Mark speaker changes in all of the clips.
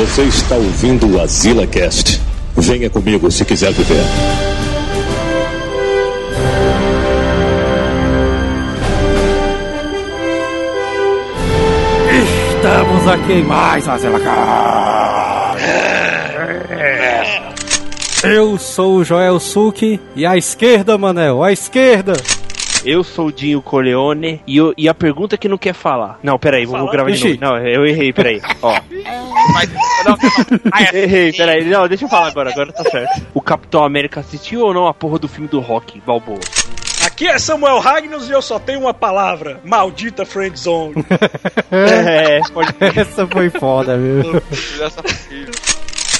Speaker 1: Você está ouvindo o Azila Cast. Venha comigo se quiser viver.
Speaker 2: Estamos aqui em mais Azila Cast. Eu sou o Joel Suki e à esquerda, Manel, à esquerda.
Speaker 3: Eu sou o Dinho Corleone e, eu- e a pergunta que não quer falar. Não, peraí, vamos gravar de
Speaker 2: Ixi.
Speaker 3: novo. Não, eu errei, peraí. Ó.
Speaker 4: Mas, não, não.
Speaker 3: Errei, peraí. Não, deixa eu falar agora, agora tá certo. O Capitão América assistiu ou não a porra do filme do Rock, Balboa?
Speaker 5: Aqui é Samuel Ragnos e eu só tenho uma palavra: maldita friend zone.
Speaker 3: É, pode
Speaker 2: Essa foi foda, viu?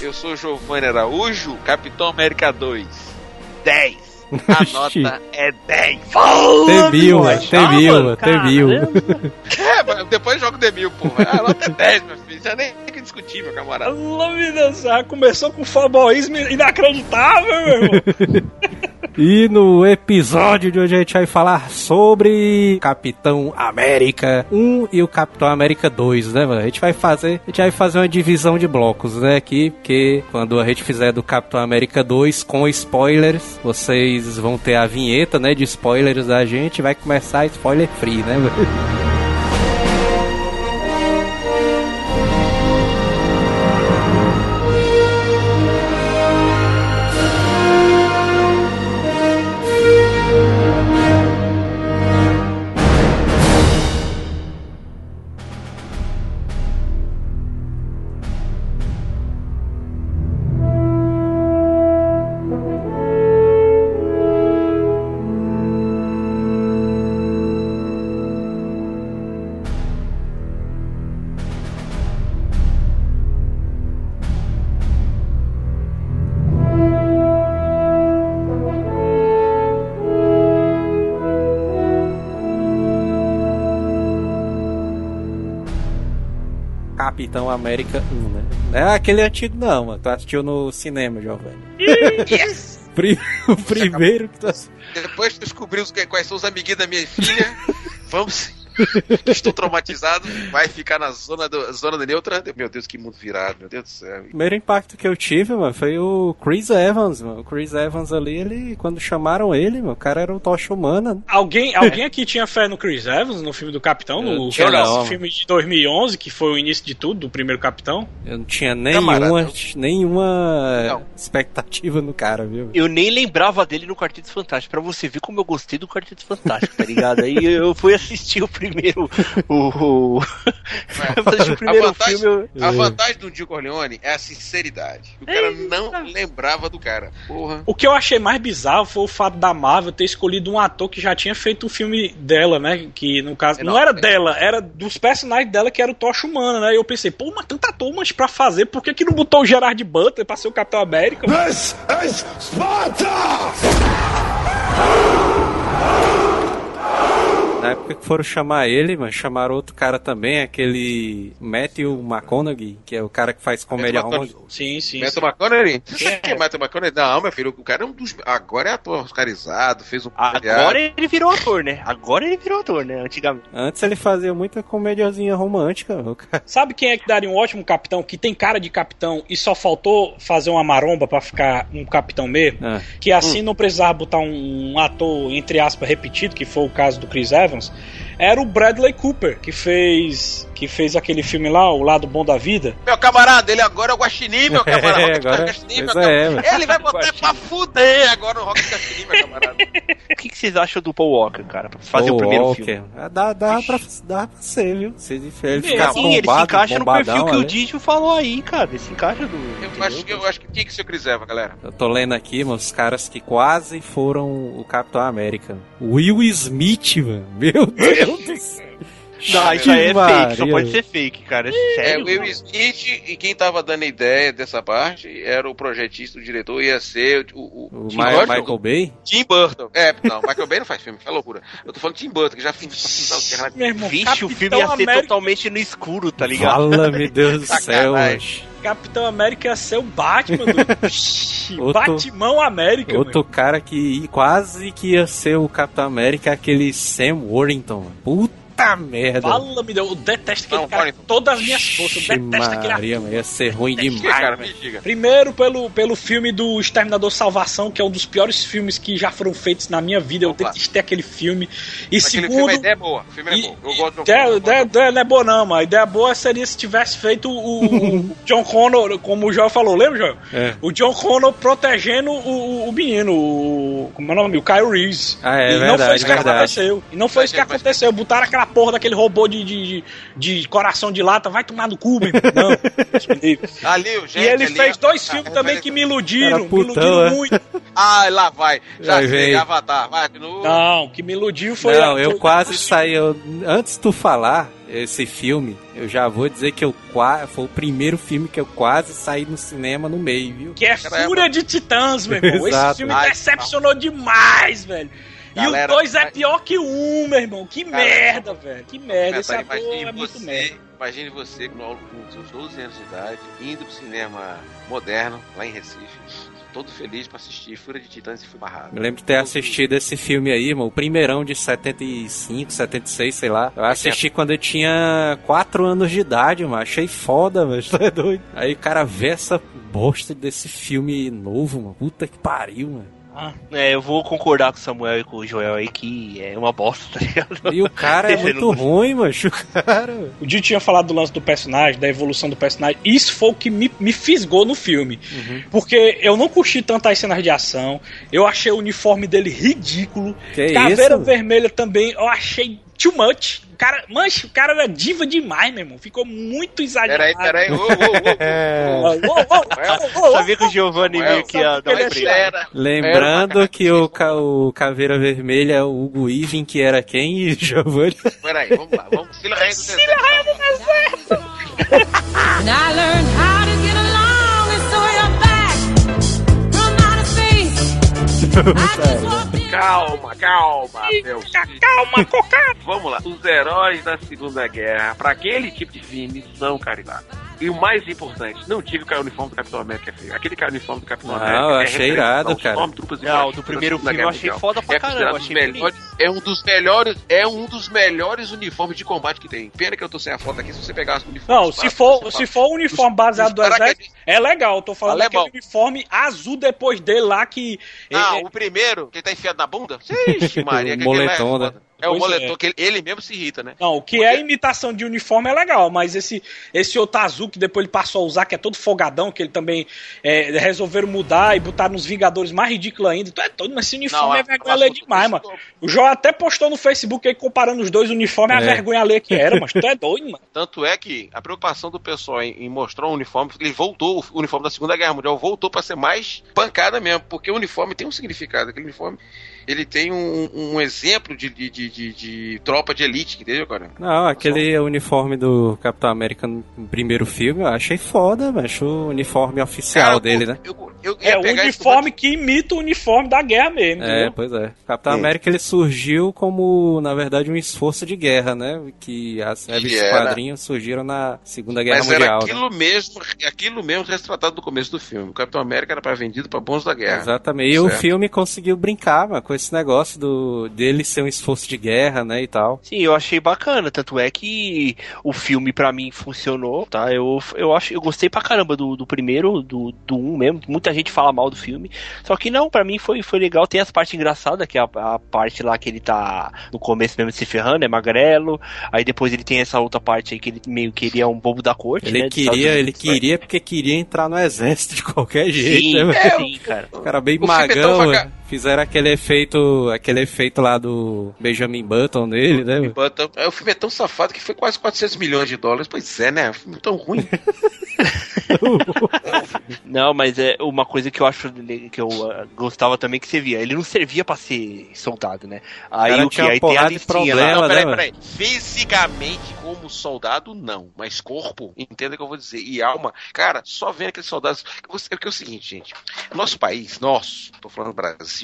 Speaker 4: Eu sou Giovanni Araújo, Capitão América 2. 10. A nota é 10.
Speaker 2: Tem mil,
Speaker 3: já,
Speaker 2: tem mil, tem mil.
Speaker 4: É, mas depois joga o D1000, porra. A nota é 10, meu filho. É nem que discutir, meu camarada.
Speaker 5: Deus, já começou com fanboyismo inacreditável, meu irmão.
Speaker 2: E no episódio de hoje a gente vai falar sobre Capitão América 1 e o Capitão América 2, né, mano? A gente vai fazer, a gente vai fazer uma divisão de blocos, né, aqui, porque quando a gente fizer do Capitão América 2 com spoilers, vocês vão ter a vinheta, né, de spoilers da gente, vai começar spoiler free, né, mano? É aquele antigo não, mano. Tu assistiu no cinema, Giovanni.
Speaker 4: Yes!
Speaker 2: O primeiro que tu assistiu.
Speaker 4: Depois que descobriu quais são os amiguinhos da minha filha, vamos. Estou traumatizado. Vai ficar na zona, do, zona neutra. Meu Deus, que mundo virado, meu Deus do céu.
Speaker 2: O primeiro impacto que eu tive, mano, foi o Chris Evans, mano. O Chris Evans ali, ele, quando chamaram ele, mano, o cara era o Tocha Humana. né?
Speaker 5: Alguém, alguém aqui tinha fé no Chris Evans, no filme do Capitão,
Speaker 2: Eu
Speaker 5: no
Speaker 2: tinha, não,
Speaker 5: filme de 2011, que foi o início de tudo, do primeiro Capitão?
Speaker 2: Eu não tinha nenhuma, nenhuma
Speaker 4: Não.
Speaker 2: expectativa no cara, viu?
Speaker 3: Eu nem lembrava dele no Quarteto Fantástico, pra você ver como eu gostei do Quarteto Fantástico, tá ligado? Aí eu fui assistir o primeiro. O. o... o
Speaker 4: A
Speaker 3: primeiro
Speaker 4: vantagem,
Speaker 3: filme. eu-
Speaker 4: a vantagem do Dio Corleone é a sinceridade. O cara não lembrava do cara. Porra.
Speaker 5: O que eu achei mais bizarro foi o fato da Marvel ter escolhido um ator que já tinha feito o filme dela, né? Que no caso. Não,
Speaker 4: Não,
Speaker 5: era
Speaker 4: é.
Speaker 5: dela, era dos personagens dela que era o Tocha Humana, né? E eu pensei, pô, mas tanto ator, mas pra fazer, por que, que não botou o Gerard Butler pra ser o Capitão América? mano?
Speaker 1: This is Sparta!
Speaker 2: Na época que foram chamar ele, mano, chamaram outro cara também, aquele Matthew McConaughey, que é o cara que faz comédia
Speaker 4: Matthew
Speaker 2: romântica.
Speaker 5: Sim, sim.
Speaker 4: Matthew McConaughey? Você sabe quem é Matthew McConaughey? Não, meu filho, o cara é um dos. Agora é ator oscarizado, fez um.
Speaker 3: Agora ele virou ator, né? Agora ele virou ator, né? Antigamente.
Speaker 2: Antes ele fazia muita comediazinha romântica, cara.
Speaker 5: Sabe quem é que daria um ótimo capitão, que tem cara de capitão e só faltou fazer uma maromba pra ficar um capitão mesmo?
Speaker 2: Ah,
Speaker 5: Que assim não precisava botar um, um ator, entre aspas, repetido, que foi o caso do Chris Evans, era o Bradley Cooper, que fez que fez aquele filme lá, O Lado Bom da Vida.
Speaker 4: Meu camarada, ele agora é o Guaxinim, meu camarada.
Speaker 2: É,
Speaker 4: Rock
Speaker 2: agora-
Speaker 4: Guaxinim, meu camarada.
Speaker 2: é.
Speaker 4: Ele vai botar pra fuder agora o Rock Guaxinim, meu camarada.
Speaker 3: O que, que vocês acham do Paul Walker, cara? Pra fazer
Speaker 2: Paul
Speaker 3: o primeiro
Speaker 2: Walker.
Speaker 3: filme?
Speaker 2: Ah, Dá, dá, pra, dá pra ser, viu? Se ele, se ele
Speaker 5: Sim,
Speaker 2: ficar
Speaker 3: Sim, ele se
Speaker 2: bombado,
Speaker 3: encaixa no perfil
Speaker 2: bombadão
Speaker 3: que o. Didio falou aí, cara. Ele se encaixa do.
Speaker 4: Eu acho, que- eu acho que tinha que ser o Chris Evans, galera.
Speaker 2: Eu tô lendo aqui, mano, os caras que quase foram o Capitão América. Will Smith, mano. Meu Deus do céu.
Speaker 3: Não, isso aí é
Speaker 2: Maria.
Speaker 3: fake, só pode ser fake, cara. É
Speaker 4: É,
Speaker 3: sério.
Speaker 4: o Will Smith e quem tava dando a ideia dessa parte era o projetista, o diretor, ia ser o, o,
Speaker 2: O
Speaker 4: Burton.
Speaker 2: Michael Bay?
Speaker 4: Tim Burton. É, não, Michael Bay não faz filme, é loucura. Eu tô falando Tim Burton, que já fez.
Speaker 5: Meu irmão,
Speaker 3: Vixe, o filme ia ser
Speaker 5: América,
Speaker 3: totalmente no escuro, tá ligado?
Speaker 2: Fala, meu Deus do céu.
Speaker 5: Capitão América ia ser o Batman do
Speaker 2: Outro-
Speaker 5: Batimão América.
Speaker 2: Outro cara que quase que ia ser o Capitão América é aquele Sam Worthington. mano. Puta Puta merda.
Speaker 5: Fala, me deu. Eu detesto aquele
Speaker 4: Não,
Speaker 5: cara
Speaker 4: pode-
Speaker 5: com todas as minhas forças. Eu detesto aquele.
Speaker 2: Maria, mas ia ser ruim demais.
Speaker 4: cara,
Speaker 2: velho.
Speaker 4: me diga.
Speaker 5: Primeiro, pelo, pelo filme do Exterminador Salvação, que é um dos piores filmes que já foram feitos na minha vida. Eu
Speaker 4: Opa.
Speaker 5: detestei aquele filme. E
Speaker 4: Aquele filme,
Speaker 5: segundo.
Speaker 4: a ideia é boa. O filme é
Speaker 5: E-
Speaker 4: bom. Eu gosto do
Speaker 5: ideia,
Speaker 4: filme.
Speaker 5: ideia, ideia não é boa, não, mas a ideia boa seria se tivesse feito o, o John Connor, como o Joel falou, lembra, Joel?
Speaker 2: É.
Speaker 5: O John Connor protegendo o, o, o menino, o. Como é o nome? O Kyle Reeves.
Speaker 2: Ah, é
Speaker 5: e não foi
Speaker 2: verdade,
Speaker 5: isso que
Speaker 2: verdade.
Speaker 5: aconteceu. E não foi isso que
Speaker 4: Mas- mas-
Speaker 5: aconteceu. Botaram aquela porra daquele robô de, de, de, de coração de lata, vai tomar no cu, meu irmão. Não.
Speaker 4: Ali, gente,
Speaker 5: E ele
Speaker 4: ali,
Speaker 5: fez dois filmes
Speaker 4: o
Speaker 5: também que me iludiram,
Speaker 2: Era
Speaker 5: me
Speaker 2: putão,
Speaker 5: iludiram
Speaker 2: é?
Speaker 5: muito.
Speaker 4: Ah, lá vai. Já
Speaker 2: vem.
Speaker 4: Avatar. Vai, no...
Speaker 5: Não, o que me iludiu foi.
Speaker 2: Não, eu quase saí. eu- antes de tu falar esse filme, eu já vou dizer que eu foi o primeiro filme que eu quase saí no cinema no meio, viu?
Speaker 5: Que é
Speaker 4: Caramba.
Speaker 5: Fúria de Titãs, meu irmão. Esse
Speaker 2: Exato.
Speaker 5: filme
Speaker 4: Ai,
Speaker 5: decepcionou demais, velho. E o 2 é pior que o 1, um, meu irmão. Que
Speaker 4: Cara,
Speaker 5: merda, velho. Que merda. Esse ator
Speaker 4: imagine
Speaker 5: é muito
Speaker 4: você,
Speaker 5: merda.
Speaker 4: imagine você com com seus 12 anos de idade, indo pro cinema moderno, lá em Recife, todo feliz pra assistir Fúria de Titãs e fui barrado.
Speaker 2: Me lembro de ter assistido esse filme aí, mano, o primeirão de 75, 76, sei lá. Eu assisti quando eu tinha 4 anos de idade, mano. Achei foda, mano. Tá doido. Aí o cara vê essa bosta desse filme novo, mano. Puta que pariu, mano.
Speaker 3: É, eu vou concordar com o Samuel e com o Joel aí que é uma bosta, tá ligado?
Speaker 2: E o cara é muito ruim, mano. O cara.
Speaker 5: O Dio tinha falado do lance do personagem, da evolução do personagem. Isso foi o que me, me fisgou no filme.
Speaker 2: Uhum.
Speaker 5: Porque eu não curti tanto as cenas de ação. Eu achei o uniforme dele ridículo.
Speaker 2: Que
Speaker 5: Caveira
Speaker 2: isso?
Speaker 5: Vermelha também, eu achei too much. O cara, mancha, o cara era diva demais, meu irmão. Ficou muito exagerado.
Speaker 4: Peraí, peraí,
Speaker 3: Sabia que o Giovanni meio que ia
Speaker 5: é
Speaker 2: Lembrando que o, ca- o Caveira Vermelha é o Hugo Even, que era quem? E Giovanni.
Speaker 4: peraí, vamos lá, vamos. Sila Rainha do Deserto.
Speaker 6: And I learned how to get along,
Speaker 4: Calma, calma, meu filho.
Speaker 5: Calma, coca.
Speaker 4: Vamos lá. Os heróis da Segunda Guerra, pra aquele tipo de filme, são caridade. E o mais importante, não diga que o uniforme do Capitão América é feio. Aquele cara uniforme do Capitão
Speaker 2: Não,
Speaker 4: América
Speaker 2: eu
Speaker 4: é
Speaker 2: achei irado, cara.
Speaker 4: Stormtroopers e
Speaker 3: Não, do primeiro filme eu achei foda pra
Speaker 4: é
Speaker 3: caramba, achei
Speaker 4: os melhores, é um dos melhores, é um dos melhores uniformes de combate que tem. Pena que eu tô sem a foto aqui, se você pegar as uniformes.
Speaker 5: Não, se for, se for o uniforme baseado
Speaker 4: cara
Speaker 5: exército, é legal. Eu tô falando
Speaker 4: Alemão.
Speaker 5: daquele uniforme azul depois dele lá que.
Speaker 4: Ah,
Speaker 5: é-
Speaker 4: o primeiro, que ele tá enfiado na bunda? Ixi, Maria, que aquele
Speaker 2: moletom,
Speaker 4: é,
Speaker 2: né?
Speaker 4: É o
Speaker 5: Pois
Speaker 4: moletom,
Speaker 5: é.
Speaker 4: que ele, ele mesmo se irrita, né?
Speaker 5: Não, o que é imitação de uniforme é legal, mas esse, esse outro azul que depois ele passou a usar, que é todo folgadão, que ele também é, resolveram mudar e botar nos Vingadores mais ridículo ainda. Tu é todo, mas esse uniforme
Speaker 4: Não,
Speaker 5: é
Speaker 4: a-
Speaker 5: vergonha
Speaker 4: a-
Speaker 5: alheia demais, mano. O João até postou no Facebook aí comparando os dois uniformes, a
Speaker 2: É.
Speaker 5: vergonha alheia que era, mas tu é doido, mano.
Speaker 4: Tanto é que a preocupação do pessoal em, em mostrar um uniforme, ele voltou, o uniforme da Segunda Guerra Mundial voltou pra ser mais pancada mesmo, porque o uniforme tem um significado. Aquele uniforme, ele tem um, um exemplo de, de, de, de- de tropa de elite, entendeu, cara?
Speaker 2: Não, aquele uniforme do Capitão América no primeiro filme, eu achei foda, mas achei o uniforme oficial
Speaker 4: Cara,
Speaker 2: dele,
Speaker 4: pô,
Speaker 2: né?
Speaker 4: Eu, eu
Speaker 5: É o uniforme que imita o uniforme da guerra mesmo,
Speaker 2: É,
Speaker 5: entendeu?
Speaker 2: pois é. Capitão
Speaker 4: É.
Speaker 2: América ele surgiu como, na verdade, um esforço de guerra, né? Que as revistas
Speaker 4: era.
Speaker 2: quadrinhos surgiram na Segunda Guerra
Speaker 4: Mas era
Speaker 2: Mundial. né?
Speaker 4: aquilo mesmo, aquilo mesmo retratado no começo do filme. O Capitão América era pra vendido pra bons da guerra.
Speaker 2: Exatamente. E o
Speaker 4: Certo.
Speaker 2: filme conseguiu brincar mano, com esse negócio do dele ser um esforço de guerra, né, e tal.
Speaker 3: Sim, eu achei bacana, tanto é que o filme pra mim funcionou, tá? Eu, eu acho, eu gostei pra caramba do, do primeiro, do, do um mesmo. Muita gente fala mal do filme, só que não, pra mim foi, foi legal. Tem as partes engraçadas, que é a, a parte lá que ele tá no começo mesmo se ferrando, é magrelo. Aí depois ele tem essa outra parte aí que ele meio que ele é um bobo da corte,
Speaker 2: Ele
Speaker 3: né,
Speaker 2: queria, ele queria porque queria entrar no exército de qualquer jeito,
Speaker 3: Sim,
Speaker 2: né?
Speaker 4: É,
Speaker 3: sim, cara.
Speaker 2: O cara bem
Speaker 4: O filme é tão
Speaker 2: magão. Fizeram aquele efeito, aquele efeito lá do Benjamin Button nele, né? mano?
Speaker 4: Button. É, O filme é tão safado que foi quase 400 milhões de dólares. Pois é, né? O filme é tão ruim.
Speaker 3: Não, mas é uma coisa que eu acho que eu ah, gostava também que você via. Ele não servia pra ser soldado, né? Aí
Speaker 2: Cara,
Speaker 3: o que? Aí tem a listinha
Speaker 2: problema.
Speaker 3: lá.
Speaker 4: Não,
Speaker 2: né,
Speaker 4: peraí,
Speaker 2: mano?
Speaker 4: peraí. Fisicamente, como soldado, não. Mas corpo, entenda o que eu vou dizer. E alma, cara, só vendo aqueles soldados. Você- É porque é o seguinte, gente. Nosso país, nosso, tô falando Brasil,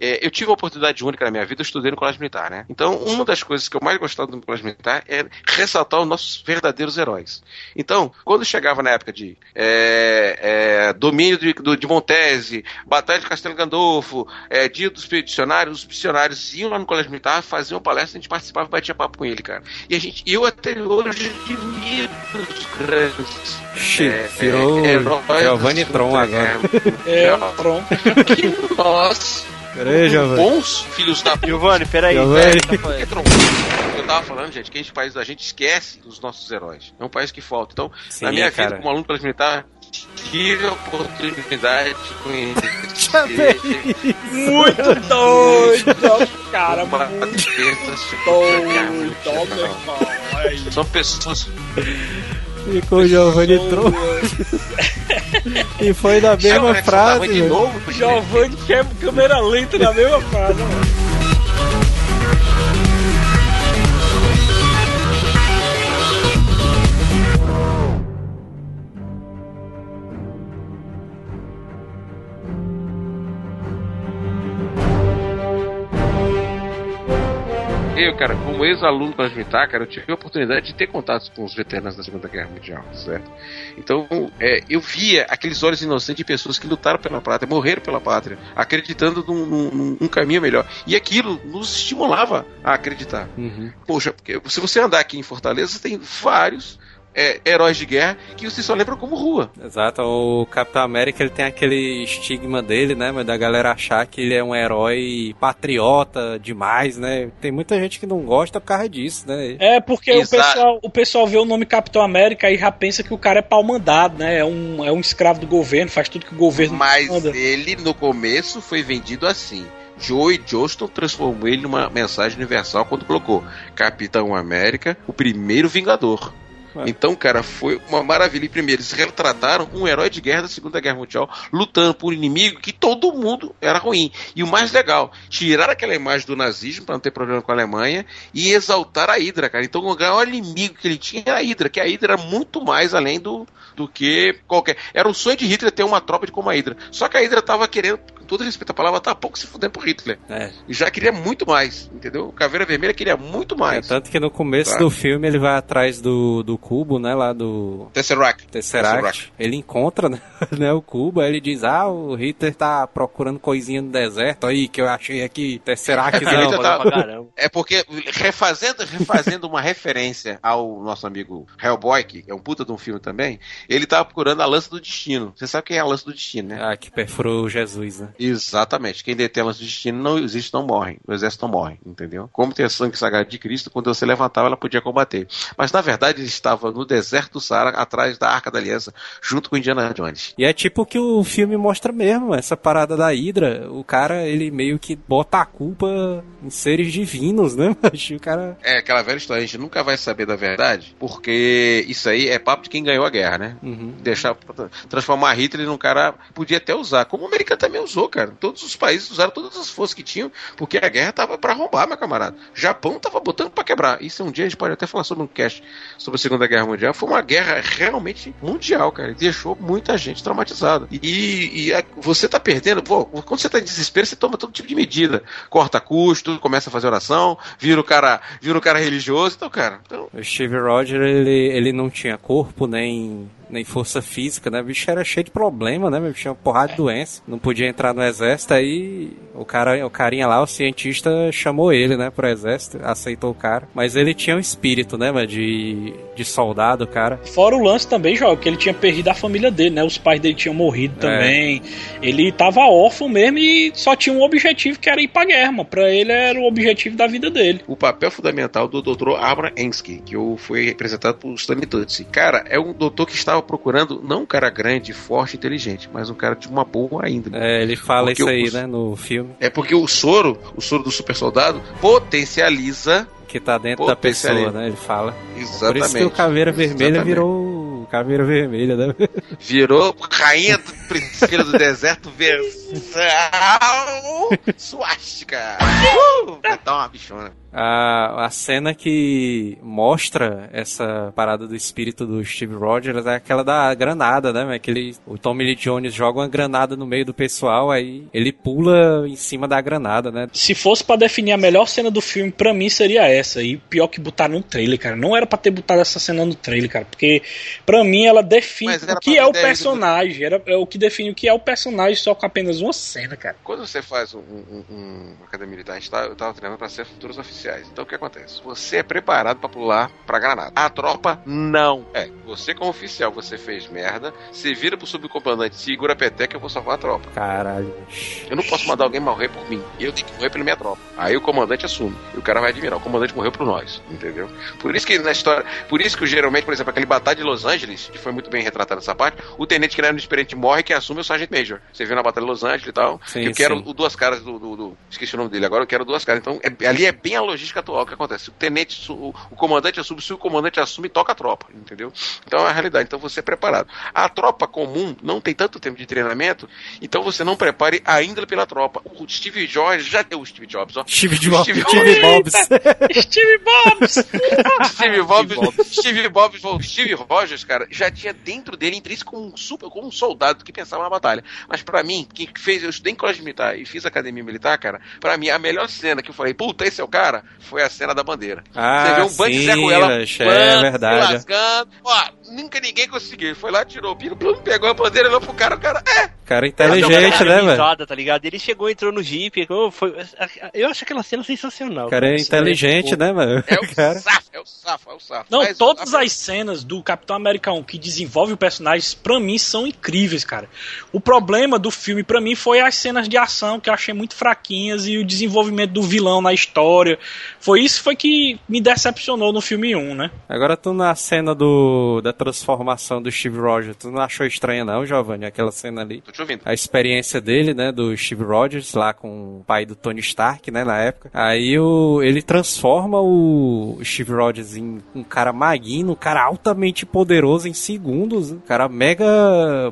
Speaker 4: é, eu tive uma oportunidade única na minha vida, eu estudei no colégio militar, né? Então, uma das coisas que eu mais gostava do colégio militar é ressaltar os nossos verdadeiros heróis. Então, quando chegava na época de é, é, domínio de, de Montese, Batalha de Castelo Gandolfo, é, Dia dos Expedicionários, os missionários iam lá no colégio militar, faziam palestra, a gente participava e batia papo com ele, cara. E a gente, eu até hoje admiro os grandes
Speaker 2: Xi,
Speaker 4: é,
Speaker 2: virou
Speaker 4: é, heróis
Speaker 2: Giovanni Tron agora.
Speaker 4: Guerra.
Speaker 5: É, pronto.
Speaker 4: que nós,
Speaker 2: Peraí, Giovanni.
Speaker 4: bons filhos da
Speaker 3: Giovanni, peraí.
Speaker 2: Giovanni.
Speaker 3: velho, tá
Speaker 4: é Tron. Eu tava falando, gente, que esse país da gente esquece dos nossos heróis. É um país que falta. Então,
Speaker 2: Sim,
Speaker 4: na minha
Speaker 2: cara.
Speaker 4: vida, como aluno colégio militar, tive a oportunidade de conhecer
Speaker 5: Muito doido, cara.
Speaker 4: uma
Speaker 5: Muito doido, meu irmão. Aí.
Speaker 4: São pessoas
Speaker 2: Ficou o Giovanni Tron e foi na mesma
Speaker 4: Chama, né, que
Speaker 2: frase.
Speaker 4: gente.
Speaker 5: Giovanni quebra câmera lenta na mesma frase, mano.
Speaker 4: Eu, cara, como ex-aluno para militar, cara, eu tive a oportunidade de ter contatos com os veteranos da Segunda Guerra Mundial, certo? Então, é, eu via aqueles olhos inocentes de pessoas que lutaram pela pátria, morreram pela pátria, acreditando num, num- num caminho melhor. E aquilo nos estimulava a acreditar.
Speaker 2: Uhum.
Speaker 4: Poxa, porque se você andar aqui em Fortaleza, tem vários é, heróis de guerra que você só lembra como rua.
Speaker 2: Exato, o Capitão América ele tem aquele estigma dele, né? Mas da galera achar que ele é um herói patriota demais, né? Tem muita gente que não gosta por causa disso, né?
Speaker 5: É porque o pessoal, o pessoal vê o nome Capitão América e já pensa que o cara é pau mandado, né? É um, é um escravo do governo, faz tudo que o governo
Speaker 4: Mas
Speaker 5: manda.
Speaker 4: ele, no começo, foi vendido assim. Joey Johnston transformou ele numa mensagem universal quando colocou Capitão América, o primeiro Vingador. Então, cara, foi uma maravilha. E primeiro, eles retrataram um herói de guerra da Segunda Guerra Mundial lutando por um inimigo que todo mundo era ruim. E o mais legal, tirar aquela imagem do nazismo para não ter problema com a Alemanha e exaltar a Hydra, cara. Então, o maior inimigo que ele tinha era a Hydra, que a Hydra era muito mais além do, do que qualquer. Era o sonho de Hitler ter uma tropa de como a Hydra. Só que a Hydra tava querendo, com todo respeito à palavra, tá pouco se fudendo por Hitler.
Speaker 2: É.
Speaker 4: E já queria muito mais, entendeu? O Caveira Vermelha queria muito
Speaker 2: É,
Speaker 4: mais.
Speaker 2: tanto que no começo
Speaker 4: Tá.
Speaker 2: do filme ele vai atrás do, do cubo, né? Lá do
Speaker 4: Tesseract.
Speaker 2: Tesseract. Ele encontra né, né, o cubo, aí ele diz: Ah, o Hitler tá procurando coisinha no deserto aí que eu achei aqui. Tesseract não.
Speaker 4: já tá-. É porque, refazendo, refazendo uma referência ao nosso amigo Hellboy, que é um puta de um filme também, ele tava procurando a lança do destino. Você sabe quem é a lança do destino, né?
Speaker 2: Ah, que perfurou Jesus, né?
Speaker 4: Exatamente. Quem detém a lança do destino não existe, não morre. O exército não morre, entendeu? Como tem o sangue sagrado de Cristo, quando você levantava, ela podia combater. Mas na verdade ele estava no deserto do Saara, atrás da Arca da Aliança, junto com Indiana Jones.
Speaker 2: E é tipo o que o filme mostra mesmo, essa parada da Hydra. O cara, ele meio que bota a culpa em seres divinos, né? Mas o cara.
Speaker 4: É aquela velha história, a gente nunca vai saber da verdade, porque isso aí é papo de quem ganhou a guerra, né?
Speaker 2: Uhum.
Speaker 4: deixar transformar Hitler num cara podia até usar, como o americano também usou, cara. Todos os países usaram todas as forças que tinham, porque a guerra tava pra arrombar, meu camarada. Japão tava botando pra quebrar. Isso um dia a gente pode até falar sobre um cast sobre a Segunda Guerra Mundial. Foi uma guerra realmente mundial, cara. Deixou muita gente traumatizada. E, e a- você tá perdendo, pô, quando você tá em desespero, você toma todo tipo de medida. Corta custo, começa a fazer oração, vira o cara, vira o cara religioso, então, cara. Então,
Speaker 2: O Steve Rogers, ele, ele não tinha corpo nem, nem força física, né? O bicho era cheio de problema, né? O bicho tinha uma porrada de doença. Não podia entrar no exército, aí o cara, o carinha lá, o cientista, chamou ele, né, pro exército, aceitou o cara. Mas ele tinha um espírito, né, mano, de, de soldado, cara.
Speaker 5: Fora o lance também, João, que ele tinha perdido a família dele, né? Os pais dele tinham morrido
Speaker 2: É.
Speaker 5: também. Ele tava órfão mesmo e só tinha um objetivo que era ir pra guerra, mano. Pra ele era o objetivo da vida dele.
Speaker 4: o papel fundamental do Dr. Abraham Ensky, que foi representado por Stanley Tucci. Cara, é um doutor que estava procurando não um cara grande, forte, inteligente, mas um cara de uma boa índole.
Speaker 2: É, ele fala
Speaker 4: Porque
Speaker 2: isso aí,
Speaker 4: os-
Speaker 2: né, no filme,
Speaker 4: É porque o soro, o soro do super soldado, potencializa
Speaker 2: que tá dentro da pessoa, né? Ele fala.
Speaker 4: exatamente.
Speaker 2: Por isso que o Caveira Vermelha
Speaker 4: Exatamente.
Speaker 2: virou Caveira Vermelha, né?
Speaker 4: virou rainha do- Priscila do Deserto versão suástica. Uh, dar uma bichona.
Speaker 2: A, a cena que mostra essa parada do espírito do Steve Rogers é aquela da granada, né? Aquele, o Tommy Lee Jones joga uma granada no meio do pessoal, aí ele pula em cima da granada, né?
Speaker 5: Se fosse pra definir a melhor cena do filme, pra mim seria essa. E pior que botar no trailer, cara. Não era pra ter botado essa cena no trailer, cara. Porque pra mim ela define o que é o personagem. Era, é o que define o que é o personagem só com apenas uma cena, cara.
Speaker 4: Quando você faz um, um, um- academia militar, a gente tá, eu tava treinando pra ser futuros oficiais. Então o que acontece? Você é preparado pra pular pra granada. A tropa não é. Você como oficial, você fez merda, você vira pro subcomandante, segura a peteca, eu vou salvar a tropa.
Speaker 2: Caralho.
Speaker 4: Eu não posso mandar alguém morrer por mim. Eu tenho que morrer pela minha tropa. Aí o comandante assume. E o cara vai admirar. O comandante morreu por nós. Entendeu? Por isso que na história. Por isso que geralmente, por exemplo, aquele batalha de Los Angeles, que foi muito bem retratado essa parte, o tenente que não era experiente morre quem assume é o Sargent Major. Você viu na Batalha de Los Angeles e tal.
Speaker 2: Sim,
Speaker 4: eu quero
Speaker 2: sim.
Speaker 4: o duas caras do, do- do- Esqueci o nome dele agora, eu quero duas caras. Então, é- ali é bem a logística atual. O que acontece? O tenente, o, o comandante assume, se o comandante assume, toca a tropa. Entendeu? Então é a realidade. Então você é preparado. A tropa comum não tem tanto tempo de treinamento, então você não prepare ainda pela tropa. O Steve Jobs já deu o Steve Jobs, ó.
Speaker 2: Steve, Jobs,
Speaker 4: Steve
Speaker 2: Steve Bobs.
Speaker 5: Steve Bobs!
Speaker 4: Steve Bobs, Steve Bobs, Steve Rogers, cara, já tinha dentro dele intrínseco como um super, como um soldado que pensava na batalha. Mas pra mim, que fez, eu estudei em colégio militar e fiz academia militar, cara, pra mim a melhor cena que eu falei, puta, esse é o cara, foi a cena da bandeira.
Speaker 2: Ah,
Speaker 4: Você vê um bando de Zé Ruela,
Speaker 2: é verdade.
Speaker 4: lascando. Ó, nunca ninguém conseguiu. Ele foi lá, tirou o pino, plum, pegou a bandeira, olhou pro cara, o cara, é,
Speaker 2: Cara inteligente, né, velho?
Speaker 3: Tá ligado? Ele chegou, entrou no Jeep. oh, foi- eu acho aquela cena sensacional.
Speaker 2: O cara é inteligente, né, mano?
Speaker 4: é o
Speaker 2: Cara.
Speaker 4: safo, é o safo, é o safo.
Speaker 5: Não,
Speaker 4: Mas
Speaker 5: todas as cenas do Capitão América 1 que desenvolve o personagem, pra mim, são incríveis, cara. O problema do filme, pra mim, foi as cenas de ação que eu achei muito fraquinhas e o desenvolvimento do vilão na história. Foi isso foi que me decepcionou no filme 1, né?
Speaker 2: Agora tu na cena do da transformação do Steve Rogers, tu não achou estranha não, Giovanni, aquela cena ali?
Speaker 4: Tô te ouvindo.
Speaker 2: A experiência dele, né, do Steve Rogers lá com o pai do Tony Stark, né, na época. Aí o, ele transforma o Steve Rogers em um cara maguinho, um cara altamente poderoso em segundos, um cara mega